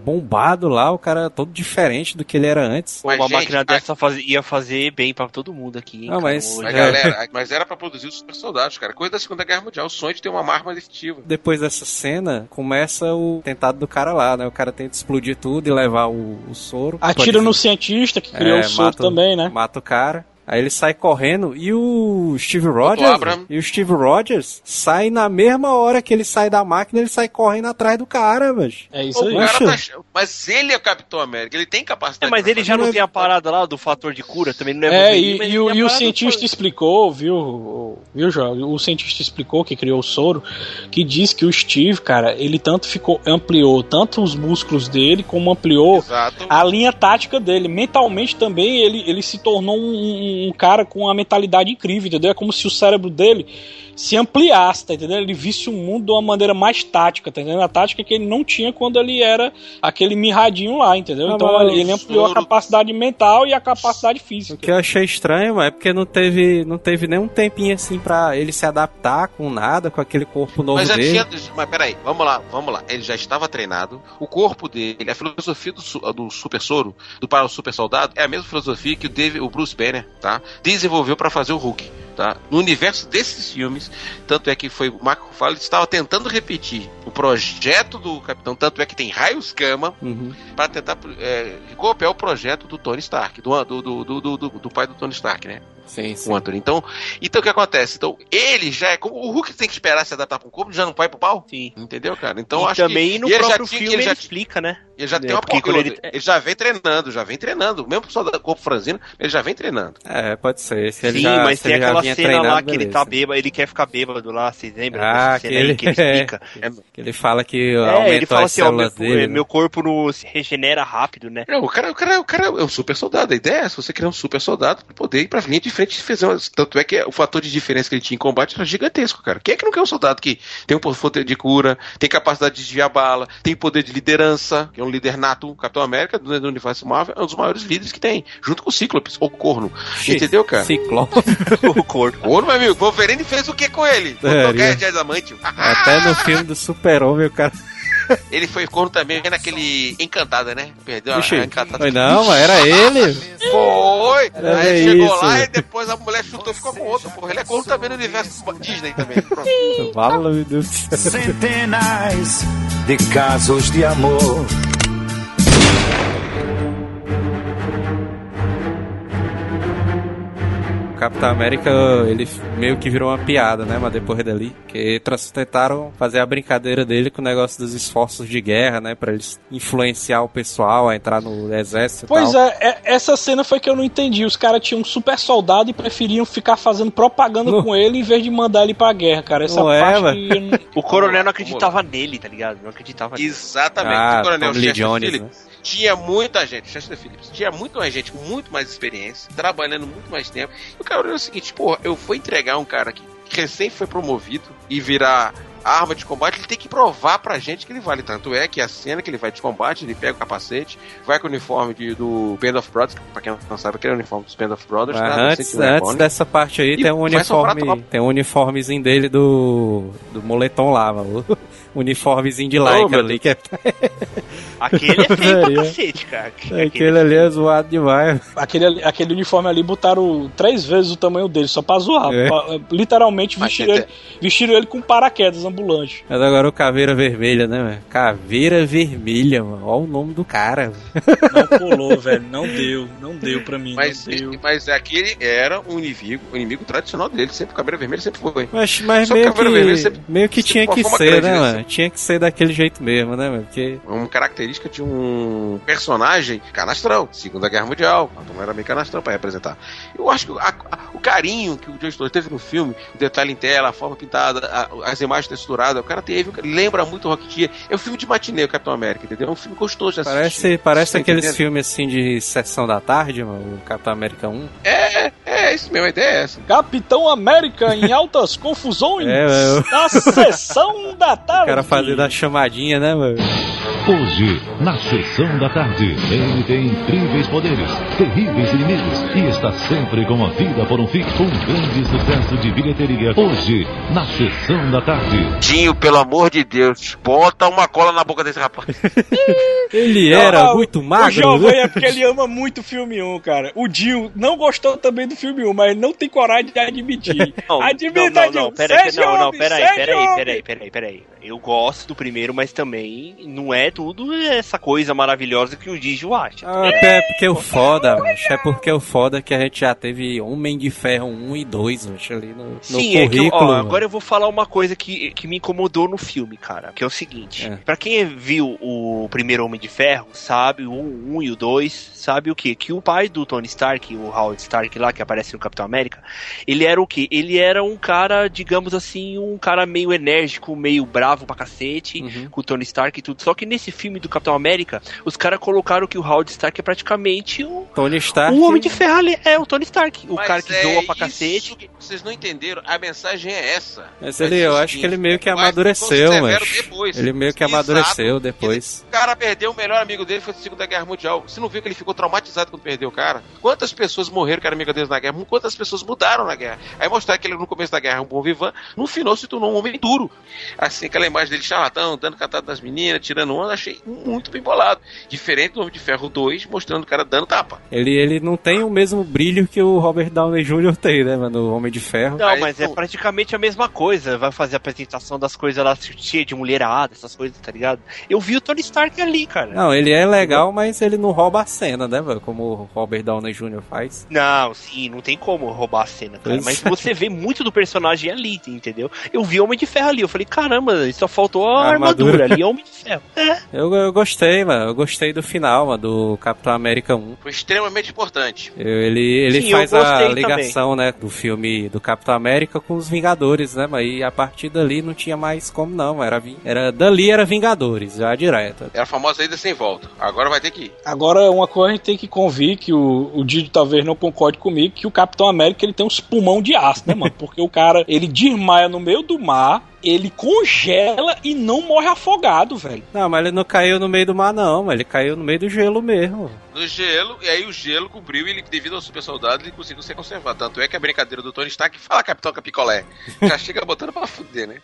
Speaker 2: bombado lá, o cara todo diferente do que ele era antes.
Speaker 4: Mas,
Speaker 3: uma
Speaker 4: gente,
Speaker 3: máquina
Speaker 4: a-
Speaker 3: dessa faz- ia fazer bem pra todo mundo aqui. hein,
Speaker 2: Não, mas- É.
Speaker 4: galera, mas era pra produzir os super soldados, cara. Coisa da Segunda Guerra Mundial. O sonho de ter uma arma efetiva.
Speaker 2: Depois dessa cena, começa o tentado do cara lá, né? O cara tenta explodir tudo e levar o, o soro.
Speaker 5: Atira no cientista que criou
Speaker 2: É,
Speaker 5: o soro
Speaker 2: mata-
Speaker 5: também, né?
Speaker 2: Mata o cara. Aí ele sai correndo e o Steve Rogers.
Speaker 4: Abraham.
Speaker 2: E o Steve Rogers sai na mesma hora que ele sai da máquina, ele sai correndo atrás do cara, mas.
Speaker 5: É isso
Speaker 4: O
Speaker 5: aí.
Speaker 4: tá- Mas ele é o Capitão América. Ele tem
Speaker 3: É,
Speaker 4: capacidade.
Speaker 3: mas
Speaker 4: pra
Speaker 3: ele já não tem a parada lá do fator de cura, também não é
Speaker 5: É, e,
Speaker 3: mas
Speaker 5: e o, e o cientista
Speaker 3: do-
Speaker 5: explicou, viu, o- viu, João? O cientista explicou que criou o soro, que diz que o Steve, cara, ele tanto ficou, ampliou tanto os músculos dele, como ampliou
Speaker 4: Exato.
Speaker 5: a linha tática dele. Mentalmente também ele, ele se tornou um, um- cara com uma mentalidade incrível, entendeu? É como se o cérebro dele se ampliasse, tá entendendo? Ele visse o mundo de uma maneira mais tática, tá entendendo? A tática que ele não tinha quando ele era aquele mirradinho lá, entendeu?
Speaker 2: Ah,
Speaker 5: então ele, ele ampliou a capacidade mental e a capacidade
Speaker 2: O
Speaker 5: física.
Speaker 2: que eu achei estranho é porque não teve, não teve nenhum tempinho assim pra ele se adaptar com nada, com aquele corpo novo
Speaker 4: Mas já
Speaker 2: dele.
Speaker 4: tinha. Mas peraí, vamos lá, vamos lá. Ele já estava treinado. O corpo dele, a filosofia do, do super soro, do para o super soldado, é a mesma filosofia que o, David, o Bruce Banner, tá? Desenvolveu para fazer o Hulk, tá? No universo desses filmes, tanto é que foi o Marco Ruffalo estava tentando repetir o projeto do Capitão, tanto é que tem raios gama
Speaker 2: Uhum.
Speaker 4: para tentar é, copiar o projeto do Tony Stark, do, do, do, do, do, pai do Tony Stark, né?
Speaker 2: Sim, sim.
Speaker 4: o Anthony. Então, então o que acontece? Então, ele já é como o Hulk tem que esperar se adaptar para um corpo, já não vai pro pau?
Speaker 3: Sim.
Speaker 4: Entendeu, cara? Então
Speaker 3: e
Speaker 4: acho
Speaker 3: também
Speaker 4: que
Speaker 3: no próprio
Speaker 4: tinha-
Speaker 3: filme
Speaker 4: ele
Speaker 3: ele,
Speaker 4: já,
Speaker 3: explica, né?
Speaker 4: Ele já
Speaker 3: É,
Speaker 4: tem uma
Speaker 3: porque
Speaker 4: ele...
Speaker 3: ele-
Speaker 4: já vem treinando, já vem treinando. Mesmo só da corpo franzino, ele já vem treinando.
Speaker 2: É, pode ser. Se ele
Speaker 3: Sim,
Speaker 2: já,
Speaker 3: mas
Speaker 2: se
Speaker 3: tem
Speaker 2: ele
Speaker 3: aquela cena
Speaker 2: treinado,
Speaker 3: lá que ele tá bêbado, ele quer ficar bêbado lá, vocês lembram?
Speaker 2: Ah,
Speaker 3: aí
Speaker 2: aquele-
Speaker 3: que ele explica?
Speaker 2: Que ele fala que
Speaker 3: É,
Speaker 2: aumentou
Speaker 3: ele fala
Speaker 2: as
Speaker 3: assim, ó, meu,
Speaker 2: dele. né?
Speaker 3: meu corpo não se regenera rápido, né?
Speaker 4: Não, o cara, o, cara, o cara é um super soldado. A ideia é se você criar um super soldado pra poder ir pra linha de frente e fazer umas... Tanto é que o fator de diferença que ele tinha em combate era gigantesco, cara. Quem é que não quer um soldado que tem um poder de cura, tem capacidade de desviar bala, tem poder de liderança, que é um líder nato, Capitão América, do, do universo Marvel, é um dos maiores líderes que tem, junto com o Cíclopes, ou Corno. Entendeu, cara?
Speaker 2: Ciclope.
Speaker 3: o corpo.
Speaker 4: Corno, meu amigo, Wolverine fez o que com ele?
Speaker 2: É,
Speaker 4: Botou
Speaker 2: ele-
Speaker 4: gás de adamante.
Speaker 2: Até no filme do Super-Homem o cara
Speaker 4: Ele foi corno também naquele Encantada, né? Perdeu a,
Speaker 2: Ixi,
Speaker 4: a Encantada.
Speaker 2: foi não, mas era ele.
Speaker 4: Foi!
Speaker 2: Era
Speaker 4: Aí chegou
Speaker 2: isso.
Speaker 4: lá e depois a mulher chutou e ficou com outro. Porra, ele é corno também no universo Disney também.
Speaker 2: Fala, meu Deus.
Speaker 7: Centenas de casos de amor.
Speaker 2: Capitão América, ele meio que virou uma piada, né? Mas depois dali, que tentaram fazer a brincadeira dele com o negócio dos esforços de guerra, né? Pra eles influenciar o pessoal a entrar no exército e
Speaker 5: Pois
Speaker 2: tal.
Speaker 5: é, é, essa cena foi que eu não entendi. Os caras tinham um super soldado e preferiam ficar fazendo propaganda
Speaker 2: Não.
Speaker 5: com ele em vez de mandar ele pra guerra, cara. Essa
Speaker 2: Não é,
Speaker 5: parte não-
Speaker 3: O coronel não acreditava nele, tá ligado? Não acreditava nele.
Speaker 4: Exatamente.
Speaker 2: Ah,
Speaker 4: o coronel
Speaker 2: Tom Lee
Speaker 4: Chester
Speaker 2: Jones, né?
Speaker 4: Tinha muita gente, Chester Phillips, tinha muito mais gente com muito mais experiência, trabalhando muito mais tempo. E o cara é o seguinte, porra, eu vou entregar um cara que recém foi promovido e virar arma de combate, ele tem que provar pra gente que ele vale. Tanto é que a cena que ele vai de combate, ele pega o capacete, vai com o uniforme de- do Band of Brothers, pra quem não sabe, aquele é o uniforme dos Band of Brothers. Tá?
Speaker 2: antes, dessa parte aí, tem um uniforme. Tem um uniformezinho dele do. do moletom lá, mano. Uniformezinho de
Speaker 4: Oh,
Speaker 2: like ali, que é.
Speaker 3: Aquele é feio pra cacete, cara.
Speaker 2: Aquele ali é zoado demais.
Speaker 5: Aquele, aquele uniforme ali botaram três vezes o tamanho dele, só pra zoar.
Speaker 2: É.
Speaker 5: Pra- literalmente vestiram ele, vestiram ele com paraquedas ambulante.
Speaker 2: Mas agora o Caveira Vermelha, né, velho? Caveira Vermelha, mano. Olha o nome do cara.
Speaker 5: Não colou, velho. Não deu. Não deu pra mim.
Speaker 4: Mas,
Speaker 5: não deu.
Speaker 4: mas aquele era um inimigo, o inimigo tradicional dele, sempre o cabelo vermelho sempre foi.
Speaker 2: Mas, mas
Speaker 4: que
Speaker 2: meio,
Speaker 4: Caveira Vermelha
Speaker 2: que,
Speaker 4: sempre-
Speaker 2: meio que tinha que ser,
Speaker 4: grande,
Speaker 2: né,
Speaker 4: né,
Speaker 2: mano? Tinha que ser daquele jeito mesmo, né, mano? Porque.
Speaker 4: uma característica de um personagem canastrão, Segunda Guerra Mundial. A turma era meio canastrão pra representar. Eu acho que a- a- o carinho que o John Story teve no filme, o detalhe em tela, a forma pintada, a- as imagens texturadas, o cara teve, lembra muito o Rocketeer. É um filme de matinê, o Capitão América, entendeu? É um filme gostoso de assistir.
Speaker 2: Parece, parece
Speaker 4: Tá
Speaker 2: aqueles
Speaker 4: entendendo?
Speaker 2: filmes assim de sessão da tarde, mano. O Capitão América 1.
Speaker 4: É, é isso mesmo, a ideia é essa.
Speaker 5: Capitão América em altas confusões
Speaker 2: É, velho.
Speaker 5: na sessão da tarde.
Speaker 2: O cara fazendo a chamadinha, né, mano?
Speaker 8: Hoje, na sessão da tarde, ele tem incríveis poderes, terríveis inimigos e está sempre com a vida por um fio. Um grande sucesso de bilheteria. Hoje, na sessão da tarde.
Speaker 4: Dinho, pelo amor de Deus, bota uma cola na boca desse rapaz.
Speaker 2: Ele era
Speaker 5: Ah,
Speaker 2: muito
Speaker 5: O
Speaker 2: magro.
Speaker 5: Giovanni
Speaker 2: né?
Speaker 5: é porque ele ama muito o filme 1, cara. O Dio não gostou também do filme 1, mas não tem coragem de admitir.
Speaker 3: Não,
Speaker 5: Admita,
Speaker 3: não, não, não, peraí,
Speaker 5: Seja
Speaker 3: não, não, peraí, peraí, peraí, peraí, peraí. Eu gosto do primeiro, mas também não é tudo essa coisa maravilhosa que o Digio acha.
Speaker 2: Ah, é porque o foda, é porque o foda é que a gente já teve Homem de Ferro 1 e 2, macho, ali no, no
Speaker 3: Sim, é que
Speaker 2: currículo.
Speaker 3: ó, agora eu vou falar uma coisa que, que me incomodou no filme, cara. Que é o seguinte:
Speaker 2: É.
Speaker 3: pra quem viu o primeiro Homem de Ferro, sabe, o 1 e o 2, sabe o quê? Que o pai do Tony Stark, o Howard Stark lá, que aparece no Capitão América, ele era o quê? Ele era um cara, digamos assim, um cara meio enérgico, meio bravo pra cacete,
Speaker 2: Uhum.
Speaker 3: com o Tony Stark e tudo. Só que nesse filme do Capitão América, os caras colocaram que o Howard Stark é praticamente o.
Speaker 2: Tony Stark.
Speaker 3: O Homem de Ferro ali é o Tony Stark, o
Speaker 4: Mas
Speaker 3: cara que
Speaker 4: é
Speaker 3: doa pra
Speaker 4: isso
Speaker 3: cacete.
Speaker 4: que Vocês não entenderam, a mensagem é essa.
Speaker 2: Mas
Speaker 4: Vai
Speaker 2: ele, eu acho que ele meio que amadureceu, mas
Speaker 4: depois.
Speaker 2: ele meio que
Speaker 4: Exato.
Speaker 2: amadureceu depois.
Speaker 4: O cara perdeu o melhor amigo dele, foi na Segunda Guerra Mundial. Você não viu que ele ficou traumatizado quando perdeu o cara? Quantas pessoas morreram que eram amigas deles na guerra? Quantas pessoas mudaram na guerra? Aí mostrar que ele no começo da guerra é um bom vivan, no final se tornou um homem duro. Assim, aquela imagem dele charlatão, dando catada nas meninas, tirando onda, achei muito bem bolado. Diferente do Homem de Ferro 2, mostrando o cara dando tapa.
Speaker 2: Ele, ele não tem o mesmo brilho que o Robert Downey Jr. tem, né, mano? O Homem de Ferro.
Speaker 3: Não,
Speaker 4: Aí,
Speaker 3: mas é praticamente a mesma coisa. Vai fazer a apresentação das coisas lá cheia de mulherada, essas coisas, tá ligado? Eu vi o Tony Stark ali, cara.
Speaker 2: Não, ele é legal, mas ele não rouba a cena, né, velho? Como o Robert Downey Jr. faz.
Speaker 3: Não, sim, não tem como roubar a cena, cara.
Speaker 2: Pois
Speaker 3: Mas
Speaker 2: é.
Speaker 3: você vê muito do personagem ali, entendeu? Eu vi Homem de Ferro ali, eu falei, caramba, só faltou a,
Speaker 2: A
Speaker 3: armadura.
Speaker 2: armadura.
Speaker 3: ali, é Homem de Ferro. É.
Speaker 2: Eu, eu gostei, mano. Eu gostei do final, mano, do Capitão América 1.
Speaker 4: Foi extremamente importante.
Speaker 2: Eu- Ele, ele
Speaker 3: Sim, eu
Speaker 2: faz a ligação, né, do filme do Capitão América com os Vingadores, né? Mas aí, a partir dali não tinha mais como não. Era, era dali era Vingadores, já direto.
Speaker 4: Era a famosa ida sem volta. Agora vai ter que ir.
Speaker 5: Agora, uma coisa a gente tem que convir, que o, o Didi talvez não concorde comigo, que o Capitão América ele tem uns pulmão de aço, né, mano? Porque o cara, ele desmaia no meio do mar, ele congela e não morre afogado, velho.
Speaker 2: Não, mas ele não caiu no meio do mar, não, ele caiu no meio do gelo mesmo.
Speaker 4: No gelo, e aí o gelo cobriu e ele, devido ao super soldado, ele conseguiu ser conservado. Tanto é que a brincadeira do Tony Stark fala Capitão Capicolé. Já chega botando pra fuder, né?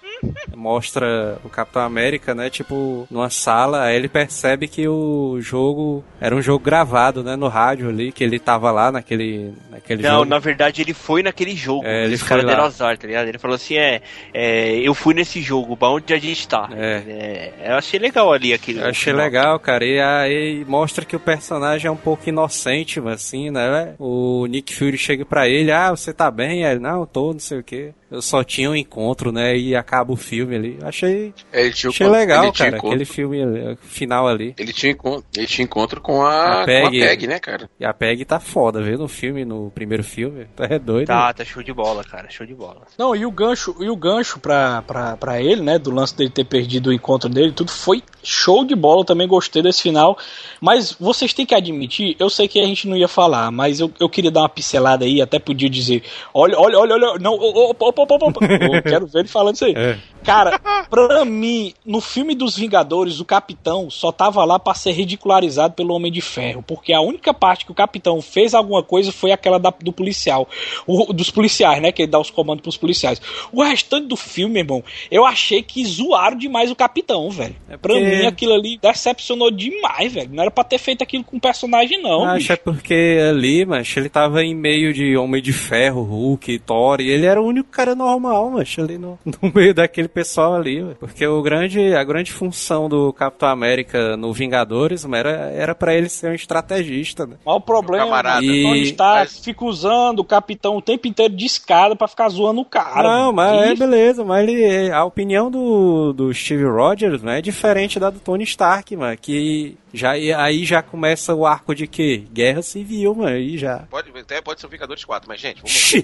Speaker 2: Mostra o Capitão América, né? Tipo, numa sala, aí ele percebe que o jogo era um jogo gravado, né? No rádio ali, que ele tava lá naquele, naquele
Speaker 3: Não,
Speaker 2: jogo.
Speaker 3: na verdade ele foi naquele jogo.
Speaker 2: É, ele
Speaker 3: Os caras deram azar, tá ligado? Ele falou assim: é, é, eu fui nesse jogo, pra onde a gente tá.
Speaker 2: É.
Speaker 3: É, eu achei legal ali aquele.
Speaker 2: Eu achei
Speaker 3: final.
Speaker 2: legal, cara. E aí mostra que o personagem é um pouco inocente, assim, né? O Nick Fury chega pra ele, ah, você tá bem? Ele, não, tô, não sei o quê. Eu só tinha um encontro, né? E acaba o filme ali. Achei,
Speaker 4: Ele tinha
Speaker 2: achei
Speaker 4: encontro-
Speaker 2: legal, cara. Aquele filme ali, final ali.
Speaker 4: Ele tinha encontro, ele tinha encontro com a,
Speaker 2: A Peg.
Speaker 4: com a Peg, né, cara?
Speaker 2: E a Peg tá foda, viu? No filme, no primeiro filme. Tá é doido.
Speaker 3: Tá, tá show de bola, cara. Show de bola.
Speaker 5: Não, e o gancho, e o gancho pra, pra, pra ele, né, do lance dele ter perdido o encontro dele, tudo foi show de bola, eu também gostei desse final. Mas vocês têm que admitir, eu sei que a gente não ia falar, mas eu, eu queria dar uma pincelada aí, até podia dizer, olha, olha, olha, olha, não, opa, opa, opa, opa, eu quero ver ele falando isso aí.
Speaker 2: É.
Speaker 5: Cara, pra mim, no filme dos Vingadores, o Capitão só tava lá pra ser ridicularizado pelo Homem de Ferro, porque a única parte que o Capitão fez alguma coisa foi aquela da- do policial, o- dos policiais, né, que ele dá os comandos pros policiais. O restante do filme, irmão, eu achei que zoaram demais o Capitão, velho.
Speaker 2: É
Speaker 5: Pra
Speaker 2: porque-
Speaker 5: mim, aquilo ali decepcionou demais, velho. Não era pra ter feito aquilo com o personagem, não,
Speaker 2: Acho é porque ali, mas ele tava em meio de Homem de Ferro, Hulk, Thor, e ele era o único cara normal, mas ali no, no meio daquele pessoal ali, porque o grande, a grande função do Capitão América no Vingadores mas era era para ele ser um estrategista, né?
Speaker 5: Mas o problema
Speaker 4: camarada.
Speaker 5: é que o Tony
Speaker 2: E-
Speaker 5: Stark
Speaker 4: mas-
Speaker 5: fica usando o Capitão o tempo inteiro de escada pra ficar zoando o cara.
Speaker 2: Não,
Speaker 5: mano.
Speaker 2: mas é beleza, mas ele, a opinião do, do Steve Rogers né, é diferente da do Tony Stark, mano, que já, aí já começa o arco de quê? Guerra Civil, mano, aí já.
Speaker 4: Pode, até pode ser o Vingadores 4, mas, gente, vamos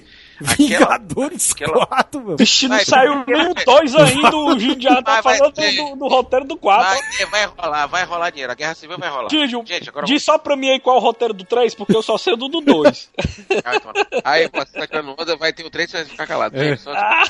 Speaker 4: Aquela-
Speaker 2: Vingadores
Speaker 4: aquela-
Speaker 2: 4, mano.
Speaker 5: Vixe, não
Speaker 4: Vai,
Speaker 5: saiu nem o 2 ainda, o Gil já tá
Speaker 4: Vai, vai,
Speaker 5: falando
Speaker 4: vai.
Speaker 5: do, do roteiro do 4.
Speaker 4: Vai, vai rolar, vai rolar dinheiro. A Guerra Civil vai rolar.
Speaker 5: Gil,
Speaker 4: Gente, agora
Speaker 5: diz só pra mim aí qual é o roteiro do 3, porque eu só sei do do 2.
Speaker 4: Aí, mano, Aí, você tá onda, vai ter o 3 você vai ficar calado.
Speaker 2: É.
Speaker 4: Tá.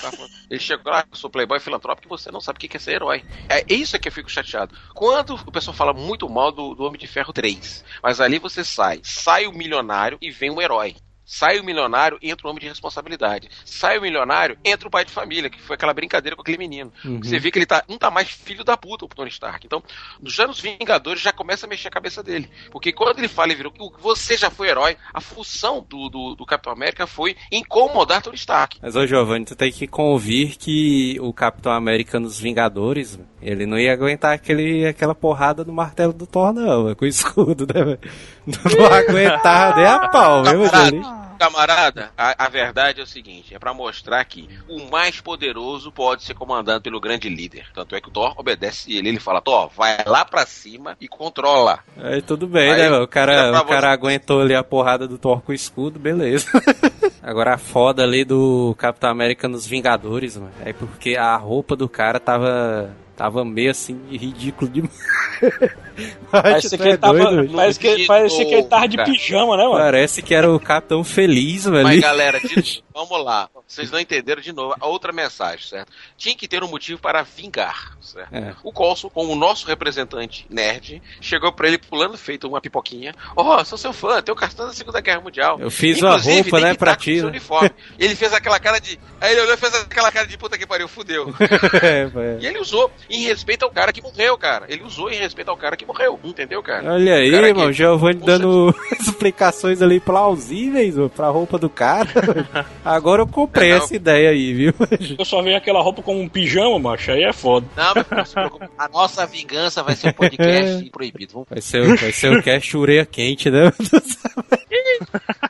Speaker 4: Ele chegou lá, eu sou playboy filantrópico e você não sabe o que que é ser herói. É isso é que eu fico chateado. Quando o pessoal fala muito mal do, do Homem de Ferro 3, mas ali você sai, sai o milionário e vem o herói. Sai o milionário, entra o homem de responsabilidade. Sai o milionário, entra o pai de família, que foi aquela brincadeira com aquele menino. Você vê que ele tá, não tá mais filho da puta, o Tony Stark. Então, já nos Vingadores já começa a mexer a cabeça dele. Porque quando ele fala e virou que você já foi herói, a função do, do, do Capitão América foi incomodar Tony Stark.
Speaker 2: Mas, ô Giovanni, tu tem que convir que o Capitão América nos Vingadores, ele não ia aguentar aquele, aquela porrada no martelo do Thor, não, velho, com o escudo, né, velho? Não aguentava nem a pau, viu, ali?
Speaker 4: Camarada, a, a verdade é o seguinte: é pra mostrar que o mais poderoso pode ser comandado pelo grande líder. Tanto é que o Thor obedece ele. Ele fala: Thor, vai lá pra cima e controla.
Speaker 2: Aí tudo bem,
Speaker 4: Aí,
Speaker 2: né? O cara,
Speaker 4: é
Speaker 2: o cara aguentou ali a porrada do Thor com o escudo, beleza. Agora a foda ali do Capitão América nos Vingadores, mano, é porque a roupa do cara tava. Tava meio assim, ridículo demais.
Speaker 5: Parece
Speaker 2: Tu
Speaker 5: que,
Speaker 2: é
Speaker 5: ele tava,
Speaker 2: doido,
Speaker 5: parece, que, parece que ele tava de
Speaker 4: Cara.
Speaker 5: pijama, né, mano?
Speaker 2: Parece que era o Capitão Feliz, velho.
Speaker 4: Mas galera, de- vamos lá. Vocês não entenderam de novo a outra mensagem, certo? Tinha que ter um motivo para vingar, certo?
Speaker 2: É.
Speaker 4: O Colson, como o nosso representante nerd, chegou pra ele pulando feito uma pipoquinha. Ó, sou seu fã, teu cartão da Segunda Guerra Mundial.
Speaker 2: Eu fiz uma
Speaker 4: Inclusive,
Speaker 2: roupa,
Speaker 4: tem
Speaker 2: né, pra
Speaker 4: tá
Speaker 2: ti, né?
Speaker 4: uniforme. E ele fez aquela cara de. Aí ele olhou e fez aquela cara de puta que pariu, fudeu.
Speaker 2: É.
Speaker 4: E ele usou em respeito ao cara que morreu, cara. Ele usou em respeito ao cara que morreu, entendeu, cara?
Speaker 2: Olha aí,
Speaker 4: O cara
Speaker 2: irmão, Giovanni dando explicações ali plausíveis ó, pra roupa do cara. Agora eu comprei
Speaker 4: É, não.
Speaker 2: essa ideia aí, viu?
Speaker 5: Eu só vejo aquela roupa como um pijama, macho, aí é foda.
Speaker 4: Não, não preocupe. A nossa vingança vai ser um podcast proibido. Vamos
Speaker 2: Vai ser, o- vai ser o cast ureia quente, né?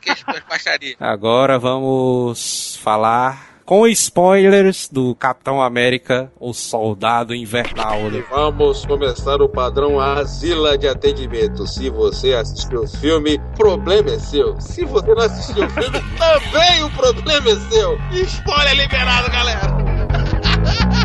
Speaker 4: que baixaria.
Speaker 2: Agora vamos falar com spoilers do Capitão América, o Soldado Invernal. né?
Speaker 9: Vamos começar o padrão Asila de atendimento. Se você assistiu o filme, problema é seu. Se você não assistiu o filme, também o problema é seu.
Speaker 4: Spoiler liberado, galera.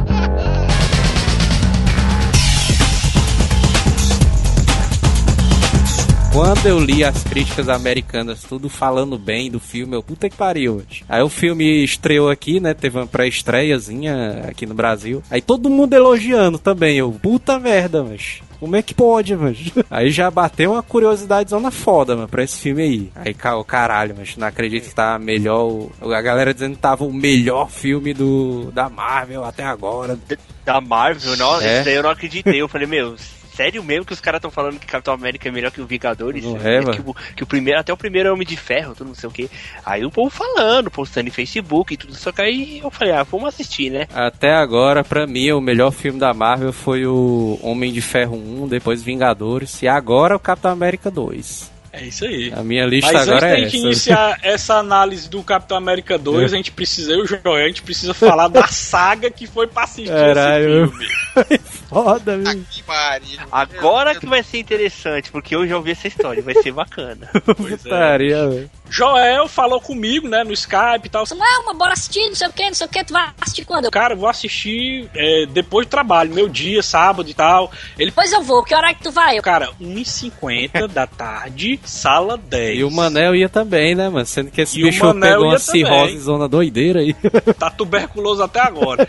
Speaker 2: Quando eu li as críticas americanas, tudo falando bem do filme, eu, puta que pariu. Aí o filme estreou aqui, né? Teve uma pré-estreiazinha aqui no Brasil. Aí todo mundo elogiando também. Eu, puta merda, mas. Como é que pode, mano? Aí já bateu uma curiosidade zona foda, mano, pra esse filme aí. Aí, caralho, mas não acredito que tá melhor. A galera dizendo que tava o melhor filme do, da Marvel até agora.
Speaker 3: Da Marvel, não,
Speaker 2: É.
Speaker 3: isso daí eu não acreditei. Eu falei, meu, sério mesmo que os caras estão falando que Capitão América é melhor que o Vingadores?
Speaker 2: Não é,
Speaker 3: que,
Speaker 2: mano.
Speaker 3: o, que o primeiro, até o primeiro Homem de Ferro, tudo não sei o que. Aí o povo falando, postando em Facebook e tudo, só que aí eu falei, ah, vamos assistir, né?
Speaker 2: Até agora, pra mim, o melhor filme da Marvel foi o Homem de Ferro 1, depois Vingadores, e agora o Capitão América 2.
Speaker 5: É isso aí.
Speaker 2: A minha lista
Speaker 5: Mas
Speaker 2: agora
Speaker 5: antes
Speaker 2: é essa.
Speaker 5: iniciar essa análise do Capitão América 2, a gente precisa, eu e o Joel, a gente precisa falar da saga que foi pra assistir
Speaker 2: Caralho.
Speaker 5: esse filme.
Speaker 2: Foda, meu.
Speaker 4: Pariu.
Speaker 3: Agora que vai ser interessante, porque eu já ouvi essa história, vai ser bacana.
Speaker 2: Putaria, velho.
Speaker 5: Joel falou comigo, né, no Skype e tal.
Speaker 10: Não, mas bora assistir, não sei o que, não sei o que, tu vai assistir quando?
Speaker 5: Cara, eu vou assistir é, depois do trabalho, meu dia, sábado e tal. Ele,
Speaker 10: Depois eu vou, que hora é que tu vai?
Speaker 5: cara, 1h50 da tarde, sala 10.
Speaker 2: E o Manel ia também, né, mano? Sendo que esse
Speaker 5: E
Speaker 2: bicho pegou uma cirrose zona doideira aí.
Speaker 5: Tá tuberculoso até agora.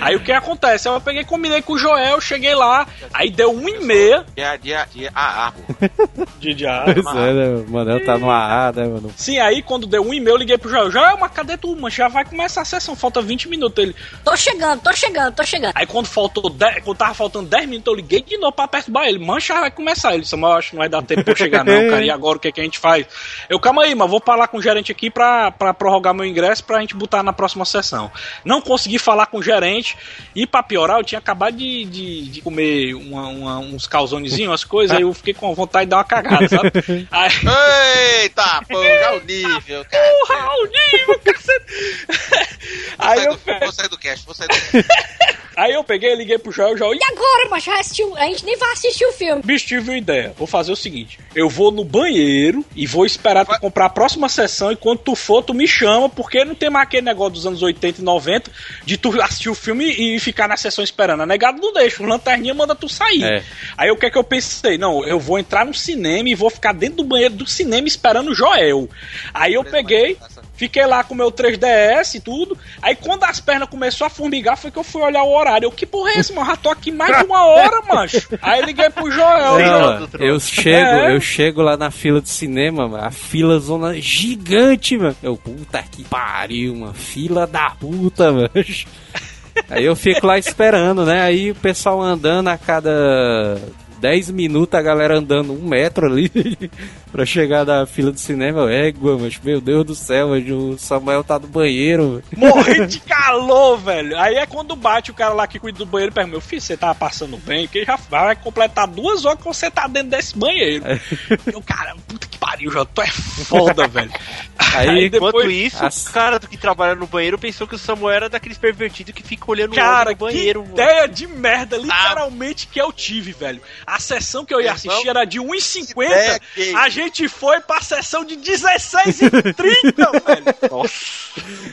Speaker 5: aí o que acontece? Eu peguei, combinei com o Joel, cheguei lá, aí deu 1h30
Speaker 4: Dia, dia, dia. Ah, ah, pô.
Speaker 5: de diário.
Speaker 2: Pois é, né? O Manel tá no AA, né, mano?
Speaker 5: Sim, aí quando deu um e-mail, eu liguei pro Joel. Joel, mas cadê tu, mano? Já vai começar a sessão, falta 20 minutos. Ele.
Speaker 10: Tô chegando, tô chegando, tô chegando.
Speaker 5: Aí quando faltou 10, quando tava faltando 10 minutos, eu liguei de novo pra perturbar ele. Mancha vai começar. Ele disse, mas eu acho que não vai dar tempo pra eu chegar, não, cara. E agora o que, é que a gente faz? Eu, calma aí, mas vou falar com o gerente aqui pra, pra prorrogar meu ingresso pra gente botar na próxima sessão. Não consegui falar com o gerente. E pra piorar, eu tinha acabado de, de, de comer uma- uma- uns calzonezinhos, umas coisas, aí eu fiquei com vontade de dar uma cagada, sabe? Aí,
Speaker 4: Eita, pô, já o nível. cara.
Speaker 5: Porra, o nível, cacete! Aí eu,
Speaker 4: Vou, vou sair do cast, vou sair do cast.
Speaker 5: aí eu peguei, liguei pro Joel, Joel,
Speaker 10: E agora, mas já assistiu, a gente nem vai assistir o filme.
Speaker 5: Bicho, tive uma ideia. Vou fazer o seguinte: eu vou no banheiro e vou esperar tu comprar a próxima sessão. E quando tu for, tu me chama, porque não tem mais aquele negócio dos anos 80 e 90 de tu assistir o filme e ficar na sessão esperando. A negado não deixa. O lanterninha manda tu sair.
Speaker 2: É.
Speaker 5: Aí o que é que eu pensei? Não, eu vou entrar no cinema e vou ficar dentro do banheiro do cinema esperando o Joel. Aí eu peguei. Fiquei lá com o meu 3DS e tudo. Aí quando as pernas começou a formigar, foi que eu fui olhar o horário. Eu, que porra é esse, mano? Já tô aqui mais de uma hora, macho. Aí liguei pro Joel.
Speaker 2: Não, eu chego,
Speaker 5: É.
Speaker 2: eu chego lá na fila de cinema, mano, a fila zona gigante, mano. Eu, puta que pariu, mano, fila da puta, mano. Aí eu fico lá esperando, né? Aí o pessoal andando a cada 10 minutos, a galera andando um metro ali pra chegar da fila do cinema. Égua, mas meu Deus do céu, mas o Samuel tá no banheiro. mano.
Speaker 5: Morrendo de calor, velho. Aí é quando bate o cara lá que cuida do banheiro e pergunta: Meu filho, você tá passando bem? Porque já vai completar duas horas que você tá dentro desse banheiro. Eu, cara, puta que pariu, já tu é foda, velho.
Speaker 2: Aí,
Speaker 3: Enquanto isso,
Speaker 2: as-
Speaker 3: o cara do que trabalha no banheiro pensou que o Samuel era daqueles pervertidos que fica olhando o
Speaker 5: Cara,
Speaker 3: olho no banheiro.
Speaker 5: que ideia de merda, literalmente, que eu tive, velho. A sessão que eu ia assistir era de 1,50.
Speaker 4: ideia gay.
Speaker 5: A gente foi pra sessão de 16,30, velho.
Speaker 3: Nossa.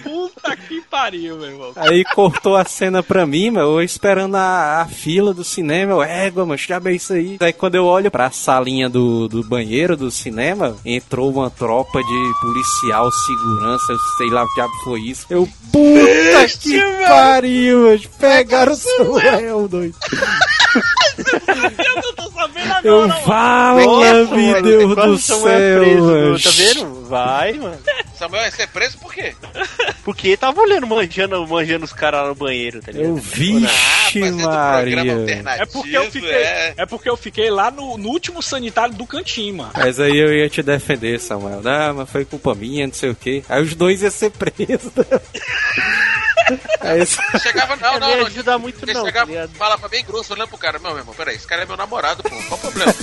Speaker 5: Puta que pariu, meu irmão.
Speaker 2: Aí cortou a cena pra mim, meu, eu esperando a, a fila do cinema, eu, égua, mas já bem isso aí. Aí quando eu olho pra salinha do, do banheiro do cinema, entrou uma tropa de policial, segurança, eu sei lá o que diabo foi isso. Eu, puta que pariu, mas pegaram o Samuel, doido.
Speaker 5: Eu
Speaker 2: fala, meu Deus do
Speaker 3: Quando Samuel é
Speaker 2: céu,
Speaker 3: preso,
Speaker 2: mano.
Speaker 3: Tá vendo? Vai, mano.
Speaker 4: Samuel vai ser preso por quê?
Speaker 3: Porque tava olhando, manjando, manjando os caras lá no banheiro, tá ligado?
Speaker 2: Eu, vixe
Speaker 4: fazendo programa
Speaker 2: Maria.
Speaker 5: É porque eu fiquei,
Speaker 4: é.
Speaker 5: é porque eu fiquei lá no, no último sanitário do cantinho, mano.
Speaker 2: Mas aí eu ia te defender, Samuel. Não, mas foi culpa minha, não sei o quê. Aí os dois iam ser presos.
Speaker 4: Chegava, não,
Speaker 3: Não,
Speaker 4: não,
Speaker 3: não ajuda muito não,
Speaker 4: chegava,
Speaker 3: tá
Speaker 4: falava bem grosso, olhando pro cara, meu irmão, peraí, esse cara é meu namorado, pô, qual o problema?